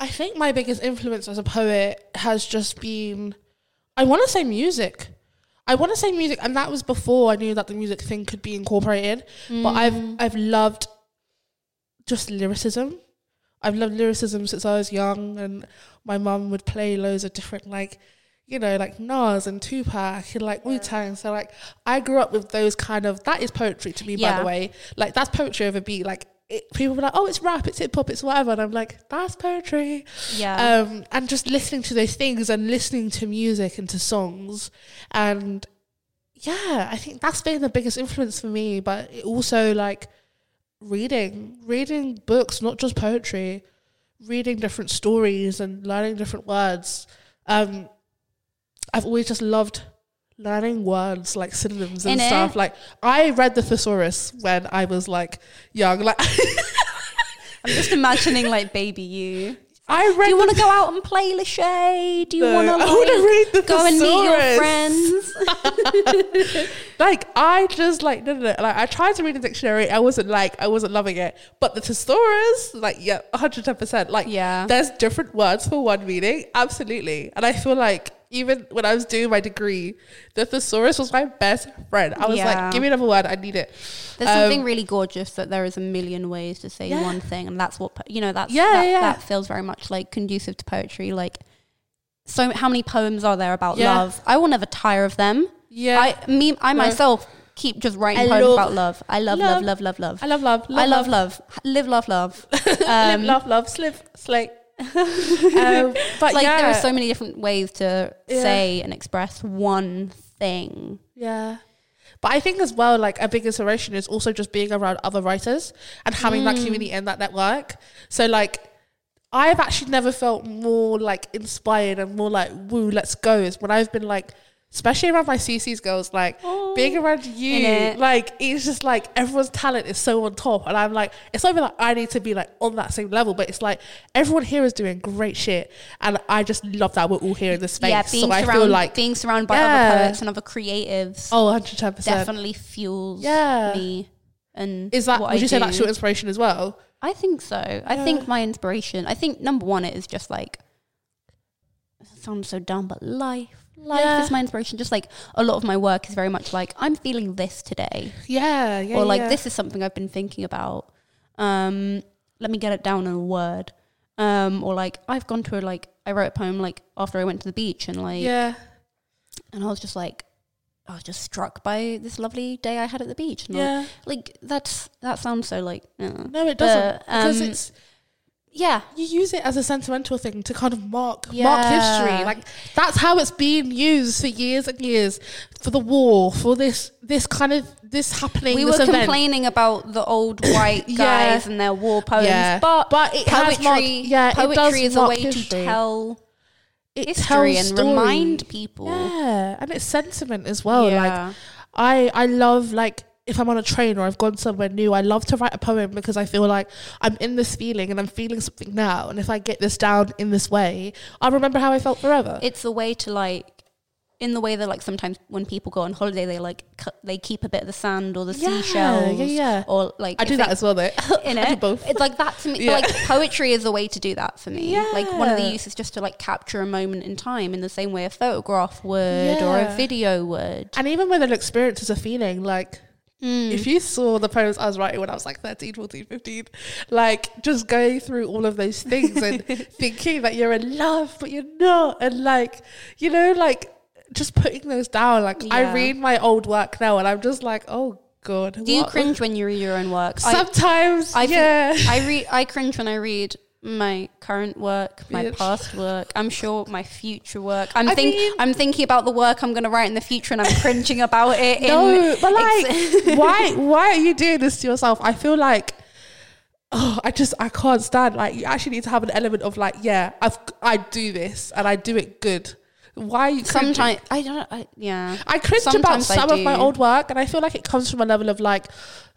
B: I think my biggest influence as a poet has just been, I want to say music. I want to say music, and that was before I knew that the music thing could be incorporated. But I've mm. I've loved just lyricism. I've loved lyricism since I was young, and my mum would play loads of different like, you know, like Nas and Tupac and like Wu Tang. So like, I grew up with those kind of that is poetry to me. By the way, like that's poetry over beat. Like it, people were like, oh, it's rap, it's hip hop, it's whatever, and I'm like, that's poetry.
A: Yeah.
B: Um, and just listening to those things and listening to music and to songs, and yeah, I think that's been the biggest influence for me. But also like reading, reading books, not just poetry, reading different stories and learning different words. Um, I've always just loved learning words like synonyms and
A: Innit?
B: stuff. Like I read the thesaurus when I was like young. Like <laughs>
A: I'm just imagining like baby you.
B: I read.
A: Do you want to go out and play Lashay? Do you
B: No,
A: want to
B: I
A: like,
B: read the
A: go and meet your friends? <laughs> <laughs>
B: like I just like no, no, no. Like I tried to read the dictionary. I wasn't like I wasn't loving it. But the thesaurus, like yeah, hundred ten percent. Like
A: Yeah.
B: there's different words for one meaning. Absolutely. And I feel like even when I was doing my degree, the thesaurus was my best friend. I was
A: Yeah.
B: like, give me another word. I need it.
A: There's
B: Um,
A: something really gorgeous that there is a million ways to say
B: Yeah.
A: one thing, and that's what you know. That's
B: Yeah,
A: that,
B: yeah.
A: that feels very much like conducive to poetry. Like, so how many poems are there about
B: Yeah.
A: love? I will never tire of them.
B: Yeah.
A: I me I myself keep just writing
B: I
A: poems
B: love-
A: about love. I love love
B: love-
A: love love love.
B: I love love.
A: I love love. Live love love. <laughs>
B: Live,
A: Um,
B: love, love, slip, slate. <laughs> um, but
A: like
B: yeah,
A: there are so many different ways to
B: Yeah.
A: say and express one thing.
B: Yeah. But I think as well, like a big inspiration is also just being around other writers and having that community and that network. So like I've actually never felt more like inspired and more like, woo, let's go is when I've been like especially around my CC's girls, like oh. being around you,
A: Innit?
B: like it's just like everyone's talent is so on top, and I'm like, it's not even like I need to be like on that same level, but it's like everyone here is doing great shit, and I just love that we're all here in this space.
A: yeah, being
B: so I
A: surrounded
B: feel like
A: being surrounded by
B: Yeah.
A: other poets and other creatives
B: oh, 110 percent.
A: definitely fuels
B: Yeah.
A: me. And
B: Is that would
A: I
B: you say
A: do.
B: that's your inspiration as well?
A: I think so. I think my inspiration. I think number one it is just like it sounds so dumb, but life. Life
B: Yeah.
A: is my inspiration. Just like a lot of my work is very much like I'm feeling this today,
B: Yeah, yeah.
A: or like
B: yeah.
A: this is something I've been thinking about. Um, let me get it down in a word. Um, or like I've gone to a, like I wrote a poem like after I went to the beach and like
B: Yeah,
A: and I was just like I was just struck by this lovely day I had at the beach. And I-
B: yeah.
A: like that's that sounds so like uh,
B: No, it doesn't because
A: um,
B: it's
A: yeah
B: you use it as a sentimental thing to kind of mark mark history. Like that's how it's been used for years and years for the war, for this this kind of this happening.
A: we were
B: event.
A: complaining about the old <coughs> white
B: Yeah.
A: guys and their war poems,
B: Yeah.
A: but
B: But it has
A: poetry,
B: marked- yeah, it
A: poetry is a way
B: history.
A: to tell
B: It
A: history and
B: story.
A: remind people.
B: Yeah, and it's sentiment as well. Like I I love like if I'm on a train or I've gone somewhere new, I love to write a poem because I feel like I'm in this feeling and I'm feeling something now. And if I get this down in this way, I'll remember how I felt forever.
A: it's a way to like. In the way that, like, sometimes when people go on holiday, they like cut, they keep a bit of the sand or the
B: Yeah,
A: seashells,
B: yeah, yeah.
A: or like
B: I do
A: they-
B: that as well though. <laughs>
A: in <laughs>
B: I do
A: it.
B: both.
A: It's like that to me.
B: Yeah.
A: Like poetry is a way to do that for me. Yeah. Like one of the uses just to like capture a moment in time in the same way a photograph would or a video would.
B: And even when an experience is a feeling, like
A: Mm.
B: if you saw the poems I was writing when I was like 13, 14, 15, like just going through all of those things and <laughs> thinking that you're in love, but you're not. And like, you know, like just putting those down. Like I read my old work now and I'm just like, oh God.
A: Do you cringe when you read your own work? <laughs>
B: Sometimes,
A: I think-
B: yeah.
A: I read. I cringe when I read my current work, my
B: Bitch.
A: past work. I'm sure my future work. I'm
B: I
A: think.
B: mean-
A: I'm thinking about the work I'm going to write in the future, and I'm cringing about it. <laughs>
B: no, but
A: ex-
B: like, why? <laughs> Why are you doing this to yourself? I feel like oh, I just I can't stand. Like you actually need to have an element of like, yeah, I've I do this and I do it good. Why are you cringing?
A: Sometimes I don't. I, yeah.
B: I cringe about
A: Sometimes I
B: some of my old work, and I feel like it comes from a level of like,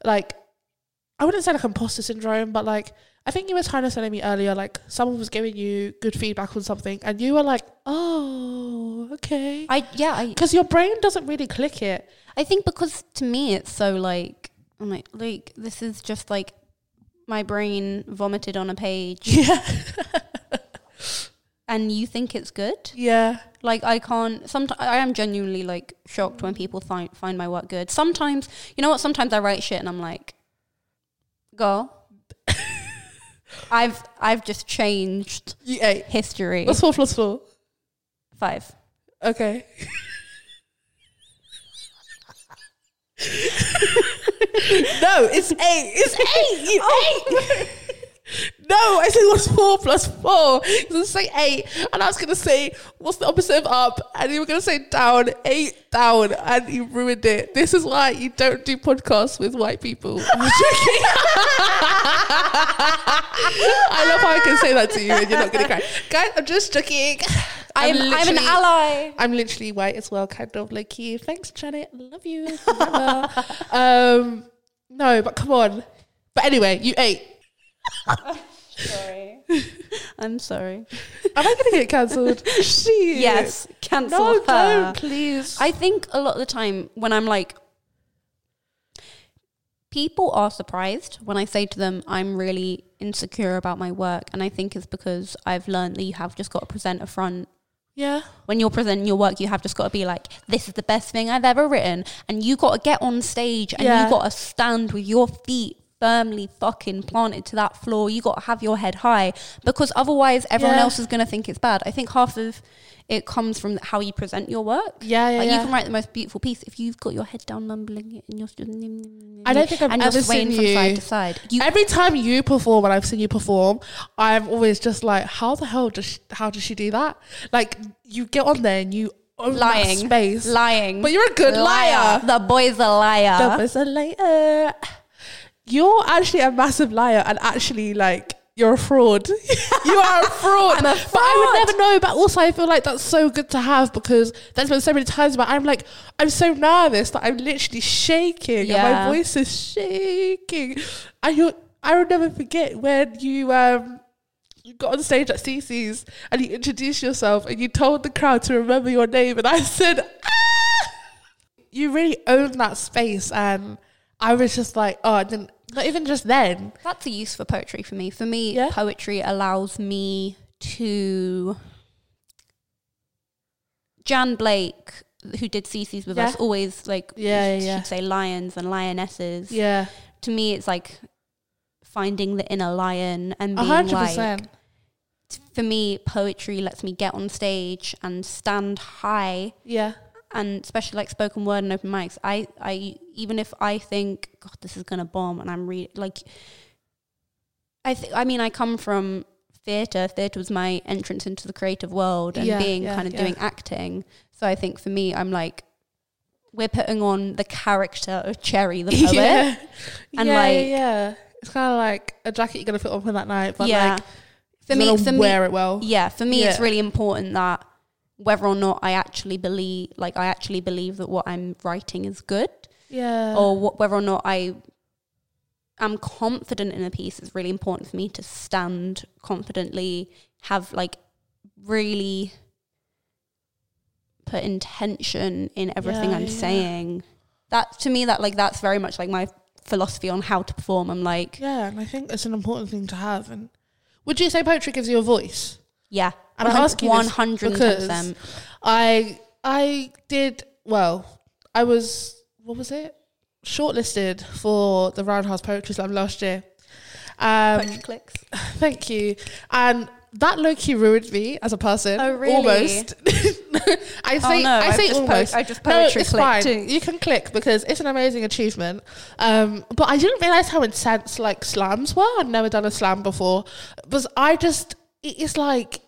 B: like, I wouldn't say like imposter syndrome, but like, I think you were trying to to me earlier, like someone was giving you good feedback on something, and you were like, oh, okay,
A: I yeah. I
B: because your brain doesn't really click it.
A: I think because to me it's so like I'm like like this is just like my brain vomited on a page <laughs>
B: Yeah,
A: and you think it's good.
B: yeah,
A: Like I can't. Sometimes I am genuinely like shocked when people find find my work good. Sometimes you know what? Sometimes I write shit and I'm like, go. I've I've just changed
B: you ate.
A: history.
B: What's four plus four?
A: Five.
B: Okay. <laughs> no, it's eight. It's eight. You oh, eight. No, I said what's four plus four. Was gonna say eight, and I was gonna say what's the opposite of up, and you were gonna say down, eight down, and you ruined it. This is why you don't do podcasts with white people. <laughs> I'm joking. I love how I can say that to you and you're not gonna cry, guys. I'm just joking.
A: I'm I'm an
B: literally-
A: ally.
B: I'm literally white as well, kind of like you. Thanks, Janet. Love you. <laughs> um, no, but come on. But anyway, you ate.
A: Sorry. I'm sorry.
B: Am I going to get cancelled? <laughs> Shit.
A: Yes, cancel
B: No,
A: her.
B: don't, please.
A: I think a lot of the time when I'm like, people are surprised when I say to them, I'm really insecure about my work. And I think it's because I've learned that you have just got to present a front.
B: yeah.
A: When you're presenting your work, you have just got to be like, this is the best thing I've ever written. And you got to get on stage and
B: Yeah.
A: you got to stand with your feet firmly fucking planted to that floor. You got to have your head high because otherwise everyone
B: Yeah.
A: else is going to think it's bad. I think half of it comes from how you present your work.
B: Yeah, yeah,
A: Like
B: yeah.
A: you can write the most beautiful piece if you've got your head down mumbling it and you're
B: I don't think I've
A: and
B: ever seen
A: from
B: you-
A: side to side. You
B: Every time you perform and I've seen you perform, I'm always just like, how the hell does she, how does she do that? Like you get on there and you own
A: lying,
B: space,
A: lying,
B: but you're a good liar.
A: The boy's a liar.
B: That was a liar. You're actually a massive liar and actually like you're a fraud. <laughs> you are a fraud.
A: A
B: But I would never know. But also I feel like that's so good to have because there's been so many times where I'm like, I'm so nervous that I'm literally shaking and my voice is shaking. And you I will never forget when you um you got on stage at CC's and you introduced yourself and you told the crowd to remember your name and I said, ah! You really own that space and I was just like, oh, and then not even just then.
A: That's a use for poetry for me. For me,
B: Yeah.
A: poetry allows me to. Jan Blake, who did CC's with
B: Yeah.
A: us, always like
B: Yeah,
A: she'd
B: yeah.
A: say lions and lionesses.
B: Yeah,
A: To me, it's like finding the inner lion and being
B: hundred
A: like. For me, poetry lets me get on stage and stand high
B: Yeah,
A: and especially like spoken word and open mics, I, I even if I think God, this is gonna bomb, and I'm re- like, I think I mean I come from theatre. Theatre was my entrance into the creative world and
B: Yeah,
A: being
B: yeah,
A: kind of
B: yeah.
A: doing acting. So I think for me, I'm like, we're putting on the character of Cherry the <laughs> poet.
B: yeah, <laughs>
A: And,
B: yeah,
A: like-
B: yeah. It's kind of like a jacket you're gonna put on for that night, but
A: yeah,
B: like
A: for me, for me,
B: wear it well.
A: yeah, for me, it's really important that whether or not I actually believe, like, I actually believe that what I'm writing is good.
B: Yeah,
A: or wh- whether or not I am confident in a piece is really important for me to stand confidently, have like really put intention in everything
B: Yeah,
A: I'm
B: yeah.
A: saying. That to me, that like that's very much like my philosophy on how to perform. I'm like,
B: yeah, and I think it's an important thing to have. And would you say poetry gives you a voice?
A: Yeah,
B: And I ask you
A: one hundred
B: because. I I did well. I was what was it? Shortlisted for the Roundhouse Poetry Slam last year. Um,
A: Poetry clicks. <laughs>
B: thank you. And that low key ruined me as a person.
A: Oh, really?
B: Almost. <laughs> I say
A: oh no,
B: I say
A: just po-
B: almost.
A: I just
B: no,
A: poetry
B: it's
A: clicked
B: fine.
A: too.
B: You can click because it's an amazing achievement. Um, but I didn't realize how intense like slams were. I'd never done a slam before. Because I just, it is like,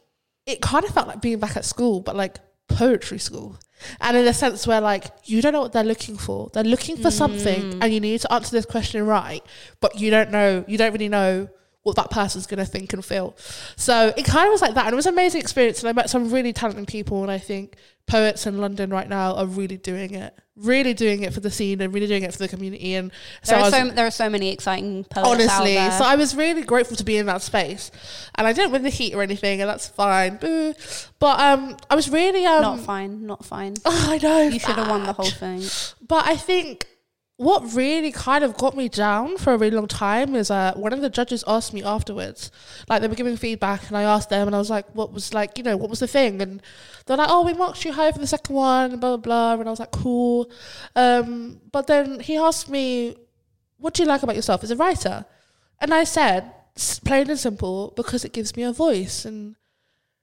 B: it kind of felt like being back at school, but like poetry school. And in a sense where like you don't know what they're looking for. They're looking for something mm. and you need to answer this question right, but you don't know you don't really know what that person's gonna think and feel. So it kind of was like that and it was an amazing experience and I met some really talented people and I think poets in London right now are really doing it. Really doing it for the scene and really doing it for the community and so
A: There are
B: was
A: so there are so many exciting poets
B: honestly.
A: out there.
B: So I was really grateful to be in that space, and I didn't win the heat or anything, and that's fine. Boo. But um, I was really um.
A: not fine, not fine.
B: oh, <laughs> I know
A: You should have won the whole thing.
B: But I think what really kind of got me down for a really long time is uh, one of the judges asked me afterwards, like they were giving feedback, and I asked them, and I was like, "What was like, you know, what was the thing?" And they're like, "Oh, we marked you high for the second one, and blah blah blah." And I was like, "Cool." Um, but then he asked me, "What do you like about yourself as a writer?" And I said, plain and simple, because it gives me a voice. And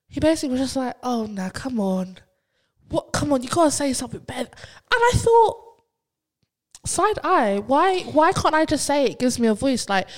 B: he basically was just like, "Oh no, come on." What? Come on, you gotta say something better. And I thought, side eye. Why why can't I just say it gives me a voice? Like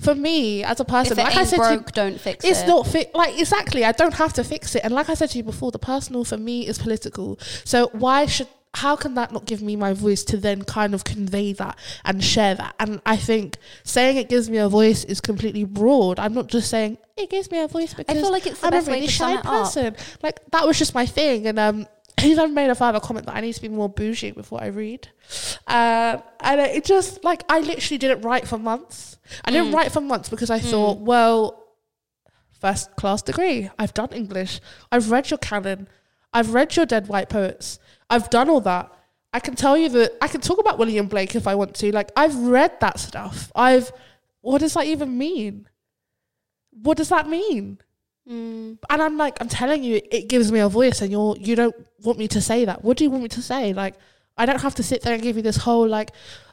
B: for me as a person,
A: If it
B: like I
A: ain't
B: said, to you,
A: don't fix
B: it's
A: it.
B: not fit. Like exactly, I don't have to fix it. And like I said to you before, the personal for me is political. So why should? How can that not give me my voice to then kind of convey that and share that? And I think saying it gives me a voice is completely broad. I'm not just saying it gives me a voice because I
A: feel like it's the
B: I'm
A: best
B: a
A: way
B: really
A: to
B: shy
A: it up.
B: person. Like that was just my thing, and um, he then made a further comment that I need to be more bougie with what I read. Um, and it just like I literally didn't write for months. I
A: Mm.
B: didn't write for months because I thought, well, first class degree. I've done English. I've read your canon. I've read your dead white poets. I've done all that. I can tell you that I can talk about William Blake if I want to. Like I've read that stuff. I've what does that even mean? What does that mean?
A: Mm.
B: And I'm like, I'm telling you, it gives me a voice, and you're you don't want me to say that. What do you want me to say? Like, I don't have to sit there and give you this whole like,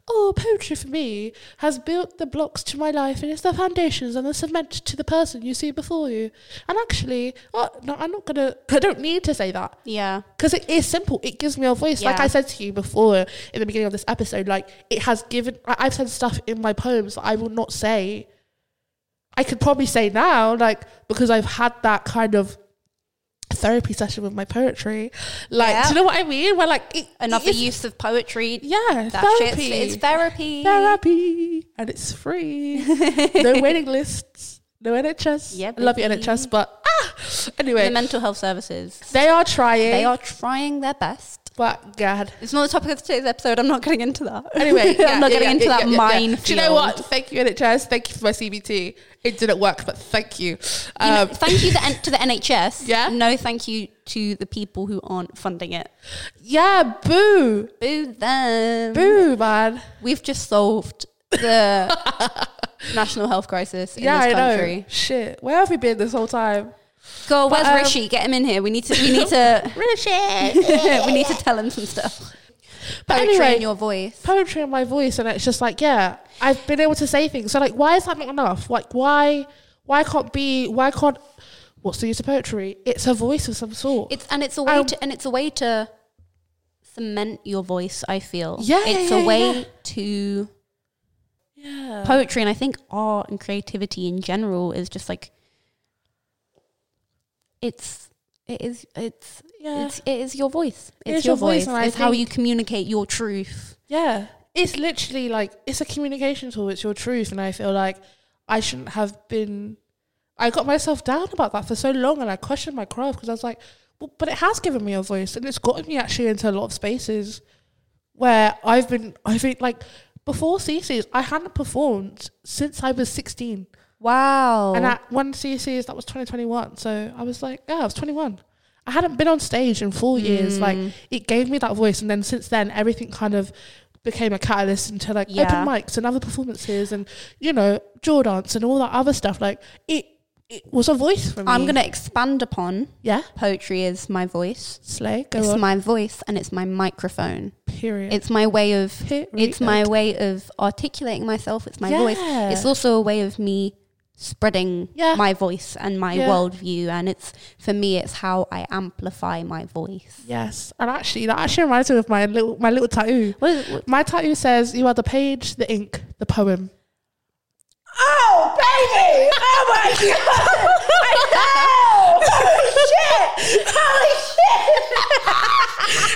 B: oh, poetry for me has built the blocks to my life, and it's the foundations and the cement to the person you see before you. And actually, oh, no, I'm not gonna. I don't need to say that
A: Yeah.
B: because it is simple. It gives me a voice.
A: Yeah.
B: Like I said to you before in the beginning of this episode, like it has given. I've said stuff in my poems that I will not say. I could probably say now, like because I've had that kind of therapy session with my poetry. Like,
A: Yeah.
B: do you know what I mean? Where like it,
A: Another
B: it's-
A: use of poetry.
B: Yeah,
A: That
B: therapy.
A: shit's it's therapy.
B: therapy, and it's free. no <laughs> waiting lists. No NHS.
A: Yeah,
B: I love
A: your.
B: NHS, but ah,
A: The
B: anyway,
A: mental health services.
B: they are trying.
A: They are trying their best.
B: But God,
A: It's not the topic of today's episode. I'm not getting into that.
B: Anyway, <laughs> yeah,
A: I'm not
B: yeah,
A: getting
B: yeah,
A: into that
B: yeah. Do you know what? Thank you, NHS. Thank you for my CBT. It didn't work, but thank you.
A: You know,
B: Um,
A: thank you the, to the NHS. <laughs>
B: Yeah?
A: No, thank you to the people who aren't funding it.
B: yeah, boo,
A: Boo them.
B: boo, man.
A: We've just solved the <laughs> national health crisis in
B: yeah,
A: this
B: I
A: country.
B: know. Shit, where have we been this whole time?
A: Girl, where's
B: um,
A: Rishi? Get him in here. We need to. We need to. <laughs> <laughs>
B: Shit.
A: we need to tell him some stuff. <laughs>
B: But
A: Poetry
B: anyway,
A: in your voice.
B: poetry in my voice, and it's just like, yeah, I've been able to say things. So like, why is that not enough? Like, why, why can't be? Why can't? What's the use of poetry? It's a voice of some sort.
A: It's and it's a way
B: Um,
A: to and it's a way to cement your voice. I feel.
B: Yeah,
A: It's
B: yeah,
A: a way
B: yeah.
A: to
B: yeah.
A: poetry, and I think art and creativity in general is just like it's it is it's
B: yeah.
A: it's it is your voice. It's
B: is
A: your,
B: your voice,
A: voice.
B: I
A: It's how you communicate your truth.
B: Yeah. It's literally like it's a communication tool, it's your truth. And I feel like I shouldn't have been I got myself down about that for so long and I questioned my craft because I was like, well, but it has given me a voice and it's gotten me actually into a lot of spaces where I've been I've been like before CC's, I hadn't performed since I was sixteen.
A: Wow.
B: And at one CC's that was twenty twenty one. So I was like, yeah, I was twenty one. I hadn't been on stage in four years. Like
A: Mm.
B: it gave me that voice and then since then everything kind of became a catalyst into like
A: Yeah.
B: open mics and other performances and you know Jawdance and all that other stuff like it it was a voice for me
A: I'm gonna expand upon
B: yeah
A: poetry is my voice.
B: slay go
A: it's
B: on
A: my voice and it's my microphone.
B: period
A: It's my way of
B: Period.
A: it's my way of articulating myself. It's my voice. It's also a way of me spreading
B: Yeah.
A: my voice and my
B: Yeah.
A: worldview. And it's for me, it's how I amplify my voice.
B: yes and actually that actually reminds me of my little my little tattoo
A: What is, what,
B: my tattoo says you are the page the ink the poem
A: oh, baby! Oh my <laughs> god! I know! Holy shit! Holy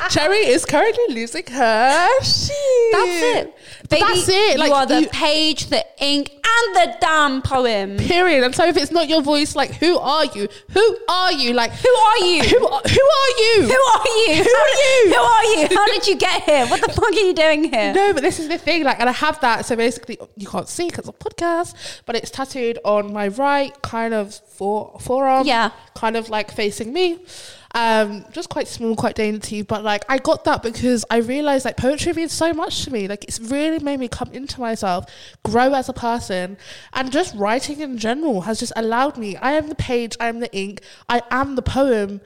A: shit!
B: Cherry is currently losing her shit.
A: That's it. Baby,
B: that's it.
A: you are the
B: you-
A: page, the ink, and the damn poem.
B: Period. And so if it's not your voice, like who are you? Who are you? Like
A: Who are you?
B: Who are, who are you?
A: Who are you?
B: Who are you?
A: Who are you? How did you get here? What the fuck are you doing here?
B: No, but this is the thing. Like, and I have that. So basically, you can't see because it's a podcast, but it's tattooed on my right kind of fore, forearm.
A: Yeah.
B: Kind of like facing me. Um, just quite small, quite dainty. But like, I got that because I realized like poetry means so much to me. Like, it's really made me come into myself, grow as a person, and just writing in general has just allowed me. I am the page. I am the ink. I am the poem.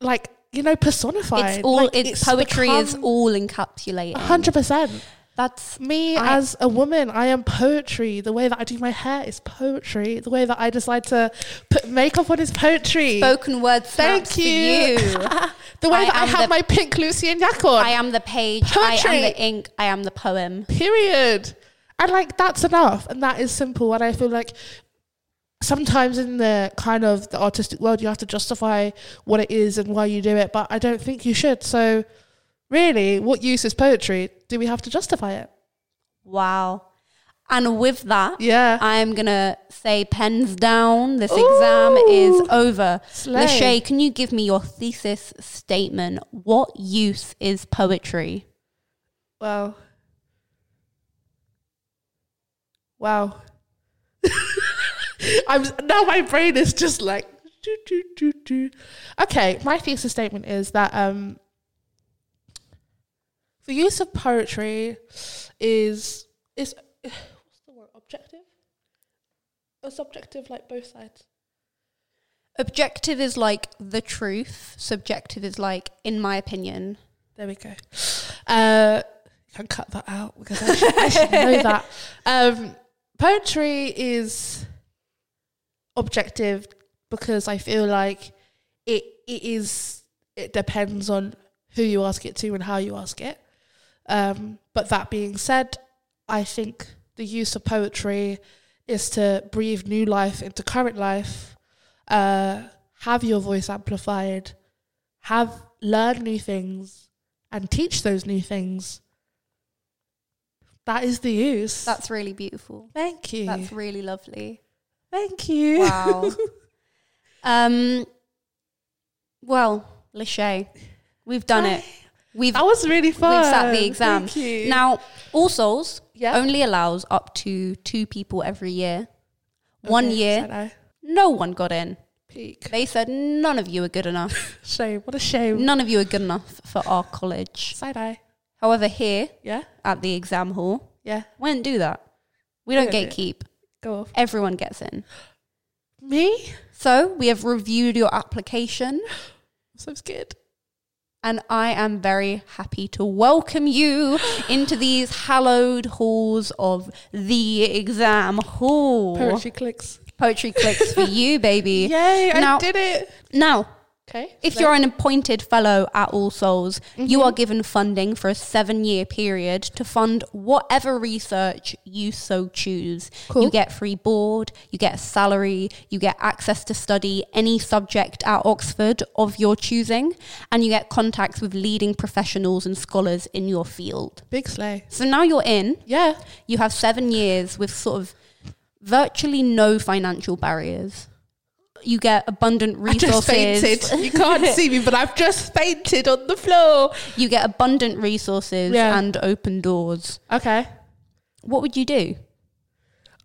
B: Like you know, personified.
A: It's all.
B: Like,
A: it's, poetry is all encapsulated.
B: hundred percent.
A: That's
B: Me
A: I-
B: as a woman, I am poetry. The way that I do my hair is poetry. The way that I decide to put makeup on is poetry.
A: spoken word.
B: Thank you.
A: You. <laughs>
B: the way
A: I
B: that I have
A: the-
B: my pink Lucy and Yak on.
A: I am the page. I am
B: Poetry.
A: the ink. I am the poem.
B: period. And like that's enough, and that is simple. And I feel like sometimes in the kind of the artistic world, you have to justify what it is and why you do it. But I don't think you should. So, really, what use is poetry? Do we have to justify it?
A: Wow. And with that,
B: Yeah.
A: I'm gonna say pens down. This exam is over.
B: Slay.
A: Lashay, can you give me your thesis statement? What use is poetry?
B: Wow. Wow. <laughs> I'm now my brain is just like do, do, do, do. Okay, my thesis statement is that um the use of poetry is is <sighs> what's the word objective? Or subjective like both sides.
A: Objective is like the truth. Subjective is like, in my opinion.
B: There we go. Uh, you can cut that out because I should, I should know <laughs> that. Um, poetry is objective because I feel like it it is it depends on who you ask it to and how you ask it. Um, but that being said, I think the use of poetry is to breathe new life into current life, uh, have your voice amplified, have learn new things, and teach those new things. That is the use.
A: That's really beautiful.
B: Thank you.
A: That's really lovely.
B: Thank you.
A: Wow. <laughs> um. Well, Lashay, we've done it. We've
B: That was really fun.
A: we've sat the exam.
B: Thank you.
A: Now, All Souls
B: yeah.
A: only allows up to two people every year. One year, no one got in.
B: Peak.
A: They said none of you are good enough. <laughs>
B: Shame. What a shame.
A: none of you are good enough for our college.
B: Side eye.
A: However, here
B: Yeah.
A: at the exam hall,
B: Yeah.
A: we don't do that. We don't
B: We don't
A: gatekeep.
B: Go off.
A: Everyone gets in.
B: Me?
A: So we have reviewed your application.
B: I'm <gasps> so scared.
A: And I am very happy to welcome you into these hallowed halls of the exam hall.
B: Poetry clicks.
A: Poetry clicks for you, baby. <laughs>
B: Yay, I did it.
A: Now,
B: Okay.
A: if
B: so-
A: you're an appointed fellow at All Souls, you
B: Mm-hmm.
A: are given funding for a seven year period to fund whatever research you so choose.
B: Cool.
A: You get free board, you get a salary, you get access to study any subject at Oxford of your choosing, and you get contacts with leading professionals and scholars in your field.
B: Big slay.
A: So now you're in,
B: Yeah.
A: you have seven years with sort of virtually no financial barriers. You get abundant
B: I just
A: resources.
B: fainted. You can't see me, but I've just <laughs> fainted on the floor.
A: You get abundant resources
B: Yeah.
A: and open doors.
B: Okay.
A: What would you do?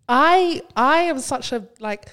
B: I I am such a like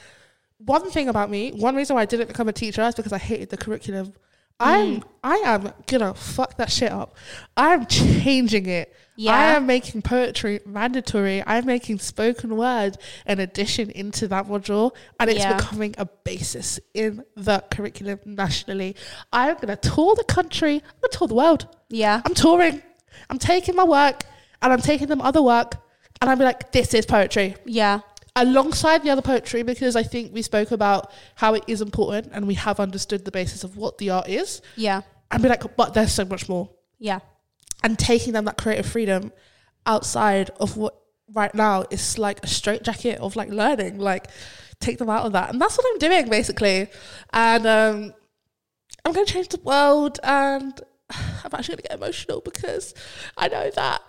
B: one thing about me, one reason why I didn't become a teacher is because I hated the curriculum. I'm mm. I am gonna fuck that shit up. I am changing it. I
A: Yeah.
B: am making poetry mandatory. I'm making spoken word an addition into that module and it's
A: Yeah.
B: becoming a basis in the curriculum nationally. I'm gonna tour the country, I'm gonna tour the world.
A: Yeah.
B: I'm touring. I'm taking my work and I'm taking them other work and I'm like, this is poetry.
A: Yeah.
B: Alongside the other poetry, because I think we spoke about how it is important and we have understood the basis of what the art is.
A: Yeah.
B: And be like, but there's so much more.
A: Yeah.
B: And taking them that creative freedom outside of what right now is like a straitjacket of like learning. Like take them out of that. And that's what I'm doing basically. And um I'm going to change the world and <sighs> I'm actually going to get emotional because I know that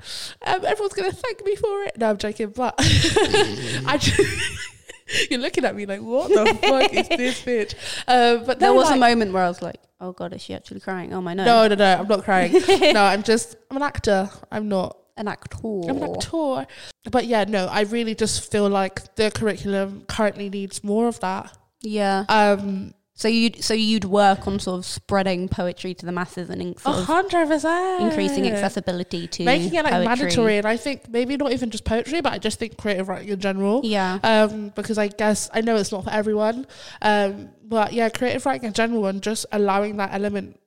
B: um, everyone's going to thank me for it. No, I'm joking, but <laughs> I just, <laughs> <laughs> you're looking at me like, what the fuck is <laughs> this bitch? Um, but
A: There was a moment where I was like, "Oh God, is she actually crying?" Oh my no,
B: No, no, no, I'm not crying. <laughs> no, I'm just, I'm an actor. I'm not.
A: an actor.
B: I'm an actor. But yeah, no, I really just feel like the curriculum currently needs more of that.
A: Yeah.
B: Um,
A: So you'd so you'd work on sort of spreading poetry to the masses and in-
B: a
A: sort of
B: hundred percent
A: increasing accessibility to
B: making it like
A: poetry.
B: mandatory. And I think maybe not even just poetry, but I just think creative writing in general.
A: Yeah.
B: Um, because I guess I know it's not for everyone. Um, but yeah, creative writing in general and just allowing that element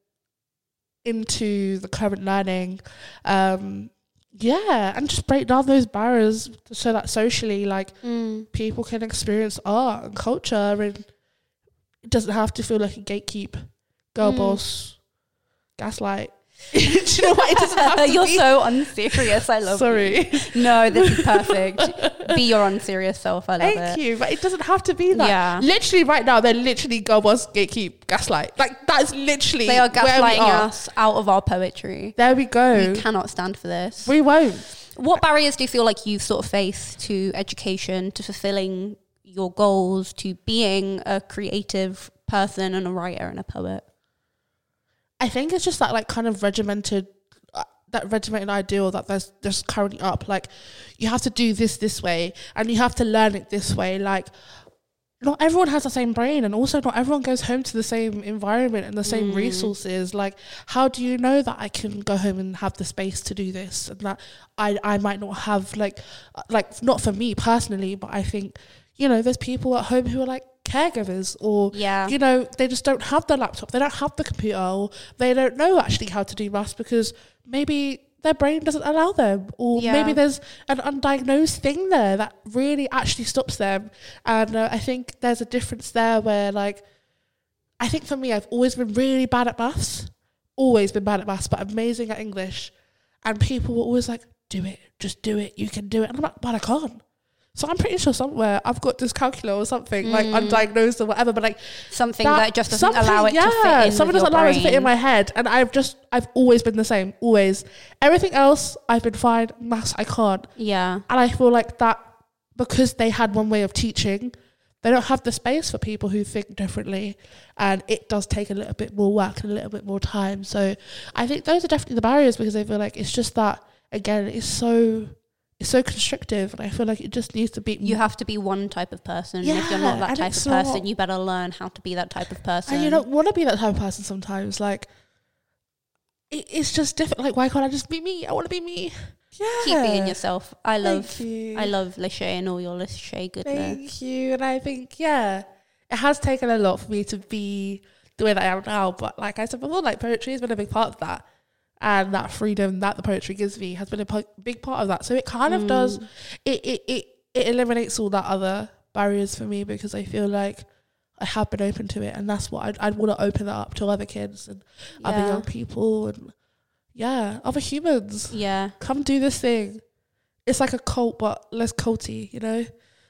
B: into the current learning. Um, yeah, and just break down those barriers so that socially, like
A: Mm.
B: people can experience art and culture, and it doesn't have to feel like a gatekeep, girl
A: Mm.
B: boss, gaslight. <laughs> Do you know what? It doesn't have to <laughs>
A: You're
B: be.
A: so unserious. I love
B: Sorry.
A: you. No, this is perfect. <laughs> Be your unserious self. I love
B: Thank
A: it.
B: you, but it doesn't have to be that.
A: Yeah.
B: Literally, right now, they're literally girl boss, gatekeep, gaslight. Like that's literally
A: They are gaslighting
B: are.
A: us out of our poetry.
B: There we go.
A: We cannot stand for this.
B: We won't.
A: What barriers do you feel like you've sort of faced to education, to fulfilling your goals, to being a creative person and a writer and a poet?
B: I think it's just that like kind of regimented, uh, that regimented ideal that there's just currently up. Like you have to do this this way, and you have to learn it this way. Like not everyone has the same brain, and also not everyone goes home to the same environment and the same
A: Mm.
B: resources. Like how do you know that I can go home and have the space to do this, and that I I might not have like uh, like not for me personally, but I think you know there's people at home who are like caregivers or
A: Yeah.
B: you know, they just don't have the laptop, they don't have the computer, or they don't know actually how to do maths because maybe their brain doesn't allow them, or
A: Yeah.
B: maybe there's an undiagnosed thing there that really actually stops them. And uh, I think there's a difference there where, like, I think for me, I've always been really bad at maths, always been bad at maths, but amazing at English. And people were always like, do it, just do it, you can do it. And I'm like, but I can't. So I'm pretty sure somewhere I've got dyscalculia or something, like
A: Mm.
B: undiagnosed or whatever, but like
A: Something that, just doesn't allow it to fit in.
B: Something doesn't allow it to fit in my head, and I've just I've always been the same, always. Everything else I've been fine. Maths I can't,
A: Yeah.
B: and I feel like that because they had one way of teaching, they don't have the space for people who think differently, and it does take a little bit more work and a little bit more time. So I think those are definitely the barriers because I feel like it's just that again, it's so it's so constrictive, and I feel like it just needs to be
A: You have to be one type of person. and if you're not that type of person,
B: not-
A: you better learn how to be that type of person.
B: And you don't want to be that type of person sometimes. Like, it, it's just different. Like, why can't I just be me? I want to be me. Yeah.
A: keep being yourself. I love
B: you.
A: I love Lashay and all your Lashay goodness.
B: Thank you. And I think, yeah, it has taken a lot for me to be the way that I am now. But like I said before, like poetry has been a big part of that. And that freedom that the poetry gives me has been a big part of that. So it kind of does,
A: Mm.
B: it, it, it, it eliminates all that other barriers for me because I feel like I have been open to it. And that's what I'd, I'd want to open that up to other kids and other young people and, yeah, other humans.
A: Yeah.
B: Come do this thing. It's like a cult, but less culty, you know?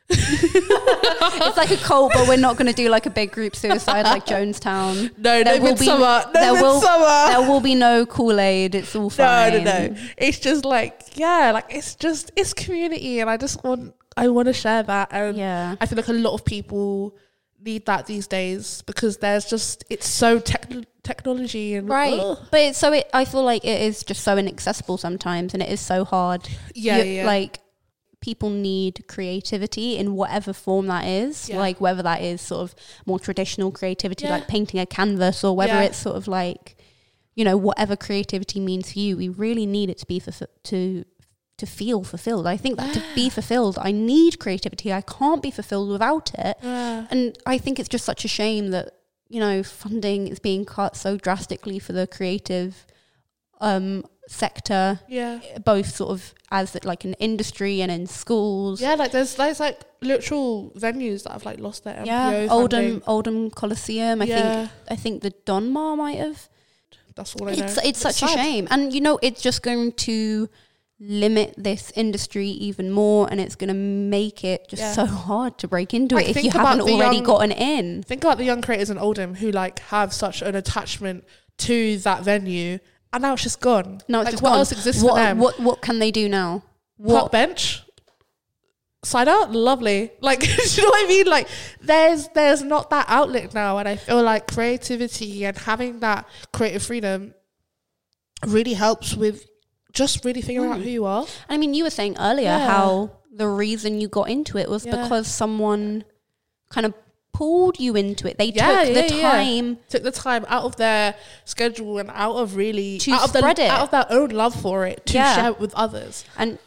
B: <laughs>
A: it's like a cult, but we're not going to do like a big group suicide like Jonestown. <laughs>
B: No,
A: There
B: no
A: will be-
B: No
A: there will- There will be no Kool Aid. It's all
B: no,
A: fine.
B: no, no. no. It's just like yeah, like it's just it's community, and I just want I want to share that, and
A: Yeah.
B: I feel like a lot of people need that these days because there's just it's so tech technology and
A: Right,
B: ugh.
A: but it's so it. I feel like it is just so inaccessible sometimes, and it is so hard.
B: Yeah,
A: You-
B: yeah.
A: Like people need creativity in whatever form that is.
B: Yeah.
A: Like whether that is sort of more traditional creativity,
B: Yeah.
A: like painting a canvas, or whether
B: Yeah.
A: it's sort of like, you know, whatever creativity means for you. We really need it to be fulfi- to to feel fulfilled. I think that to be fulfilled, I need creativity. I can't be fulfilled without it.
B: Yeah.
A: And I think it's just such a shame that, you know, funding is being cut so drastically for the creative um, sector,
B: yeah.
A: both sort of as like an industry and in schools.
B: Yeah, like there's there's like literal venues that have like lost their
A: Yeah,
B: NPO
A: Oldham
B: funding.
A: Oldham Coliseum. I
B: yeah,
A: think I think the Donmar might have.
B: that's all I know.
A: It's it's such a shame, and you know it's just going to limit this industry even more and it's going to make it just
B: Yeah.
A: so hard to break into
B: Like,
A: it if you haven't already
B: young-
A: gotten in.
B: Think about the young creators in Oldham who like have such an attachment to that venue, and now it's just gone.
A: No, it's
B: like
A: just
B: what
A: gone.
B: else exists
A: what,
B: for them?
A: What what can they do now?
B: Park
A: What
B: bench, side out, lovely. Like, <laughs> do you know what I mean? Like, there's there's not that outlet now, and I feel like creativity and having that creative freedom really helps with just really figuring out
A: Mm.
B: who you are.
A: I mean, you were saying earlier
B: Yeah.
A: how the reason you got into it was
B: Yeah.
A: because someone kind of pulled you into it. They
B: Yeah,
A: took the
B: yeah, yeah.
A: time.
B: Took the time out of their schedule and out of really
A: To
B: out of
A: spread
B: the,
A: it.
B: out of their own love for it to
A: Yeah.
B: share it with others.
A: And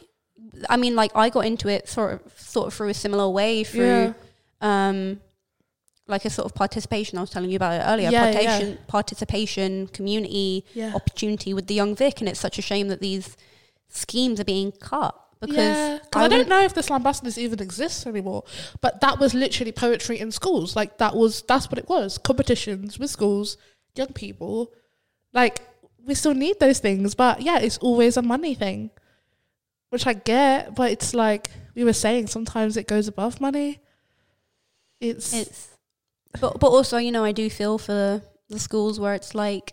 A: I mean, like I got into it sort of sort of through a similar way through um like a sort of participation. I was telling you about it earlier.
B: Yeah, yeah.
A: participation, participation, community,
B: Yeah.
A: opportunity with the young Vic, and it's such a shame that these schemes are being cut because
B: yeah, 'Cause I, don't know if the Slambassadors even exists anymore. But that was literally poetry in schools. Like that was that's what it was. Competitions with schools, young people. Like we still need those things, but yeah, it's always a money thing, which I get. But it's like we were saying, sometimes it goes above money. It's,
A: It's, but but also you know I do feel for the schools where it's like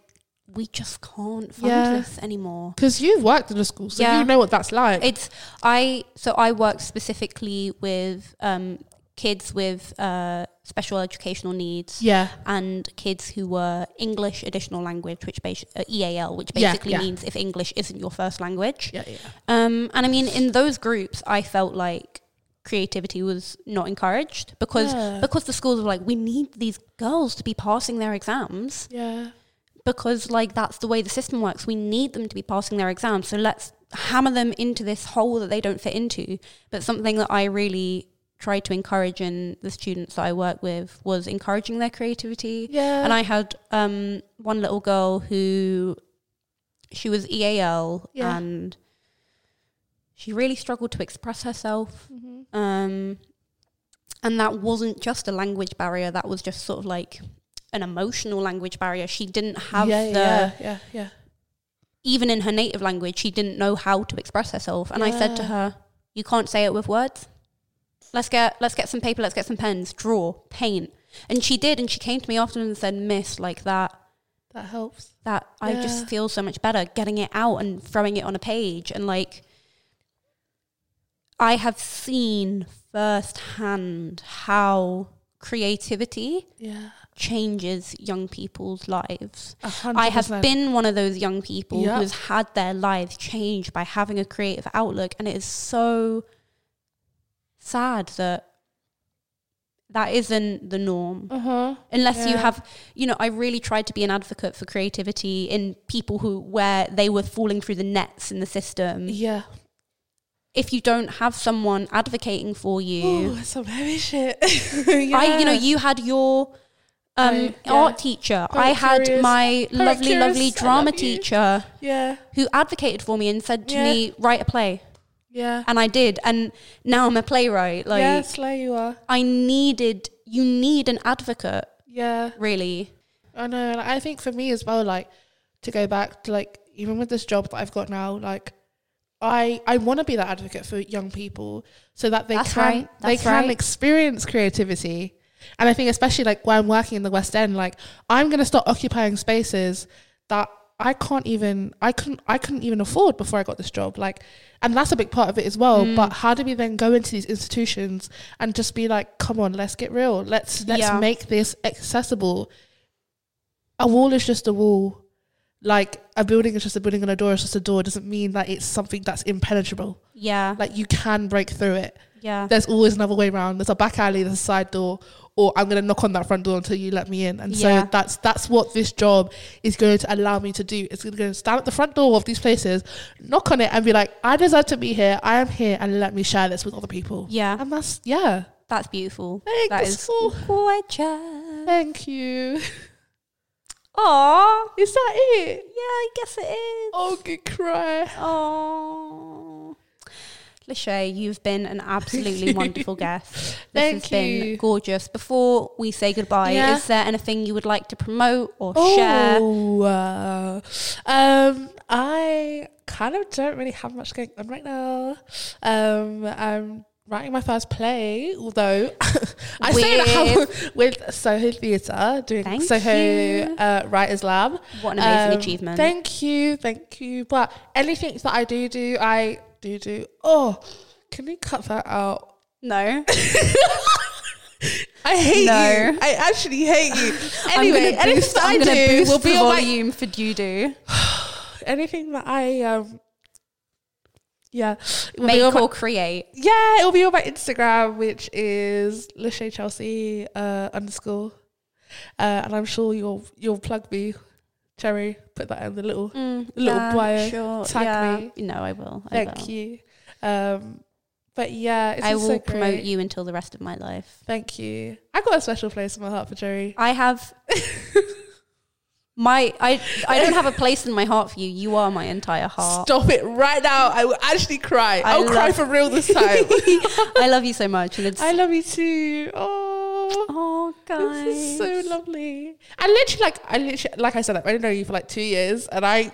A: we just can't fund
B: Yeah.
A: this anymore.
B: because you've worked in a school, so
A: Yeah.
B: you know what that's like.
A: It's I so I work specifically with um, kids with uh, special educational needs
B: yeah,
A: and kids who were English additional language, which basi- uh, EAL, which basically
B: yeah.
A: means if English isn't your first language.
B: yeah, yeah.
A: Um, and I mean, in those groups, I felt like creativity was not encouraged because because the schools were like, we need these girls to be passing their exams
B: Yeah.
A: Because like that's the way the system works. We need them to be passing their exams, so let's hammer them into this hole that they don't fit into. But something that I really tried to encourage in the students that I work with was encouraging their creativity.
B: Yeah.
A: And I had um, one little girl who she was EAL
B: Yeah.
A: and she really struggled to express herself.
B: Mhm.
A: Um, and that wasn't just a language barrier, that was just sort of like an emotional language barrier. She didn't have
B: yeah,
A: the,
B: yeah, yeah, yeah.
A: even in her native language, she didn't know how to express herself. And I said to her, You can't say it with words. Let's get let's get some paper, let's get some pens, draw, paint. And she did, and she came to me afterwards and said, Miss, like that
B: That helps.
A: that I
B: Yeah.
A: just feel so much better getting it out and throwing it on a page and like I have seen firsthand how creativity
B: Yeah.
A: Changes young people's lives.
B: A hundred
A: I have been one of those young people
B: Yeah.
A: who has had their lives changed by having a creative outlook and it is so sad that that isn't the norm
B: Uh-huh.
A: unless you have you know i really tried to be an advocate for creativity in people who where they were falling through the nets in the system
B: Yeah.
A: if you don't have someone advocating for you
B: Ooh, some heavy shit. <laughs>
A: i you know you had your um,
B: I- yeah.
A: art teacher i had
B: Curious.
A: my lovely
B: Curious,
A: lovely drama teacher
B: Yeah.
A: who advocated for me and said to
B: Yeah.
A: me write a play
B: Yeah.
A: and i did and now i'm a playwright like
B: yeah, slay you are.
A: i needed you need an advocate
B: Yeah.
A: really
B: I know. Like, I think for me as well, like to go back to like even with this job that I've got now, like I I want to be that advocate for young people so that they
A: That's
B: can
A: right.
B: they can
A: right.
B: experience creativity. And I think especially like when I'm working in the West End, like I'm gonna start occupying spaces that I can't even I couldn't I couldn't even afford before I got this job. Like and that's a big part of it as well.
A: Mm.
B: But how do we then go into these institutions and just be like, come on, let's get real. Let's let's
A: Yeah.
B: make this accessible. A wall is just a wall. Like a building is just a building and a door is just a door. It doesn't mean that it's something that's impenetrable.
A: yeah
B: Like you can break through it.
A: yeah
B: There's always another way around. There's a back alley, there's a side door, or I'm gonna knock on that front door until you let me in. And
A: Yeah.
B: so that's that's what this job is going to allow me to do. It's going to stand at the front door of these places, knock on it, and be like, I deserve to be here. I am here, and let me share this with other people.
A: yeah
B: And that's yeah.
A: That's beautiful.
B: Thanks.
A: That is gorgeous.
B: Thank you. <laughs>
A: Aww.
B: Is that it?
A: Yeah, I guess it is.
B: Oh, good cry.
A: Oh. Lashay, you've been an <laughs> absolutely wonderful guest. This
B: Thank
A: has been
B: you.
A: gorgeous. Before we say goodbye,
B: Yeah.
A: is there anything you would like to promote or share?
B: Oh, uh, um, I kind of don't really have much going on right now. Um, I'm writing my first play, although <laughs> I say that <laughs> with Soho Theatre, doing
A: Thank
B: Soho uh, Writers Lab.
A: What an amazing
B: Um,
A: achievement.
B: Thank you, thank you. But anything that I do do, I do do. Oh, can you cut that out?
A: no. <laughs>
B: I hate
A: No.
B: you. I actually hate you. <laughs> Anyway,
A: gonna
B: anything that I do
A: boost
B: will be on my
A: volume for you do. <sighs>
B: anything that I um yeah it will be
A: Make
B: on my-
A: create.
B: yeah it'll be on my Instagram which is Lashay Chelsea uh, underscore uh, and I'm sure you'll you'll plug me Cherry put that in the little
A: Mm,
B: little
A: yeah,
B: bio.
A: Sure.
B: Tag
A: yeah.
B: me.
A: No, I will. I
B: thank
A: will.
B: you um but yeah it's
A: I
B: been so
A: will promote you until the rest of my life.
B: thank you I got a special place in my heart for Cherry
A: I have my I I don't have a place in my heart for you. You are my entire heart.
B: stop it right now I will actually cry
A: I
B: I'll cry for real this time <laughs>
A: I love you so much, and it's
B: I love you too oh <laughs>
A: oh guys,
B: This is so lovely. I literally like I literally like I said, I've only known you for like two years, and I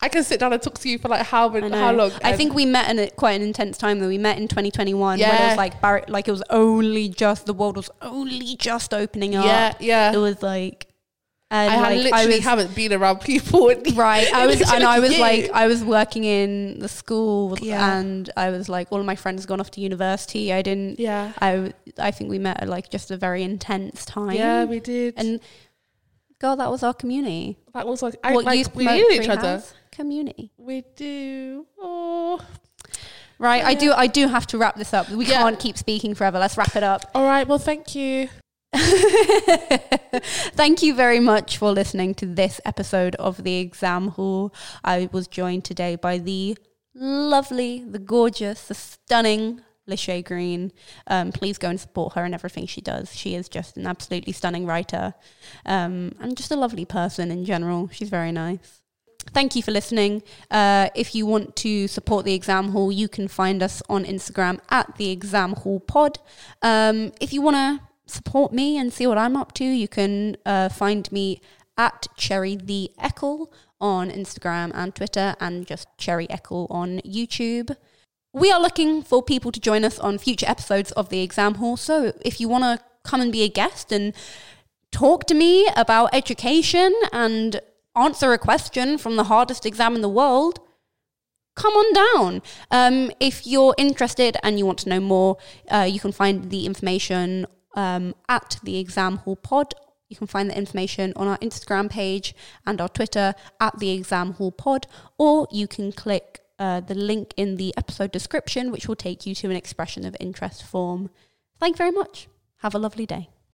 B: I can sit down and talk to you for like how how long?
A: I think we met in a, quite an intense time though. We met in 2021 when it
B: Yeah.
A: was like Bar- like it was only just the world was only just opening up.
B: yeah, yeah.
A: It was like, and
B: I
A: like,
B: literally
A: was,
B: haven't been around people. in- <laughs>
A: Right, I was, and I was
B: year.
A: like, <laughs> I was working in the school,
B: Yeah.
A: and I was like, all of my friends gone off to university. I didn't.
B: yeah,
A: I, I think we met at like just a very intense time.
B: yeah, we did.
A: and God, that was our community.
B: that was like, I
A: what
B: like we
A: Free
B: each other.
A: Community.
B: We do. Oh,
A: Right, I do. I do have to wrap this up. We
B: Yeah.
A: can't keep speaking forever. Let's wrap it up.
B: all right. Well, thank you. <laughs>
A: Thank you very much for listening to this episode of the Exam Hall. I was joined today by the lovely, the gorgeous, the stunning Lashay Green. Um, please go and support her in everything she does. She is just an absolutely stunning writer um, and just a lovely person in general. She's very nice. Thank you for listening. Uh, if you want to support the Exam Hall, you can find us on Instagram at the Exam Hall Pod. Um, if you want to support me and see what I'm up to, you can uh, find me at Cherry the Eckle on Instagram and Twitter, and just Cherry Eckle on YouTube. We are looking for people to join us on future episodes of the Exam Hall. So if you want to come and be a guest and talk to me about education and answer a question from the hardest exam in the world, come on down. Um, if you're interested and you want to know more, uh, you can find the information um, at the Exam Hall Pod. You can find the information on our Instagram page and our Twitter at the Exam Hall Pod, or you can click uh, the link in the episode description, which will take you to an expression of interest form. Thank you very much. Have a lovely day.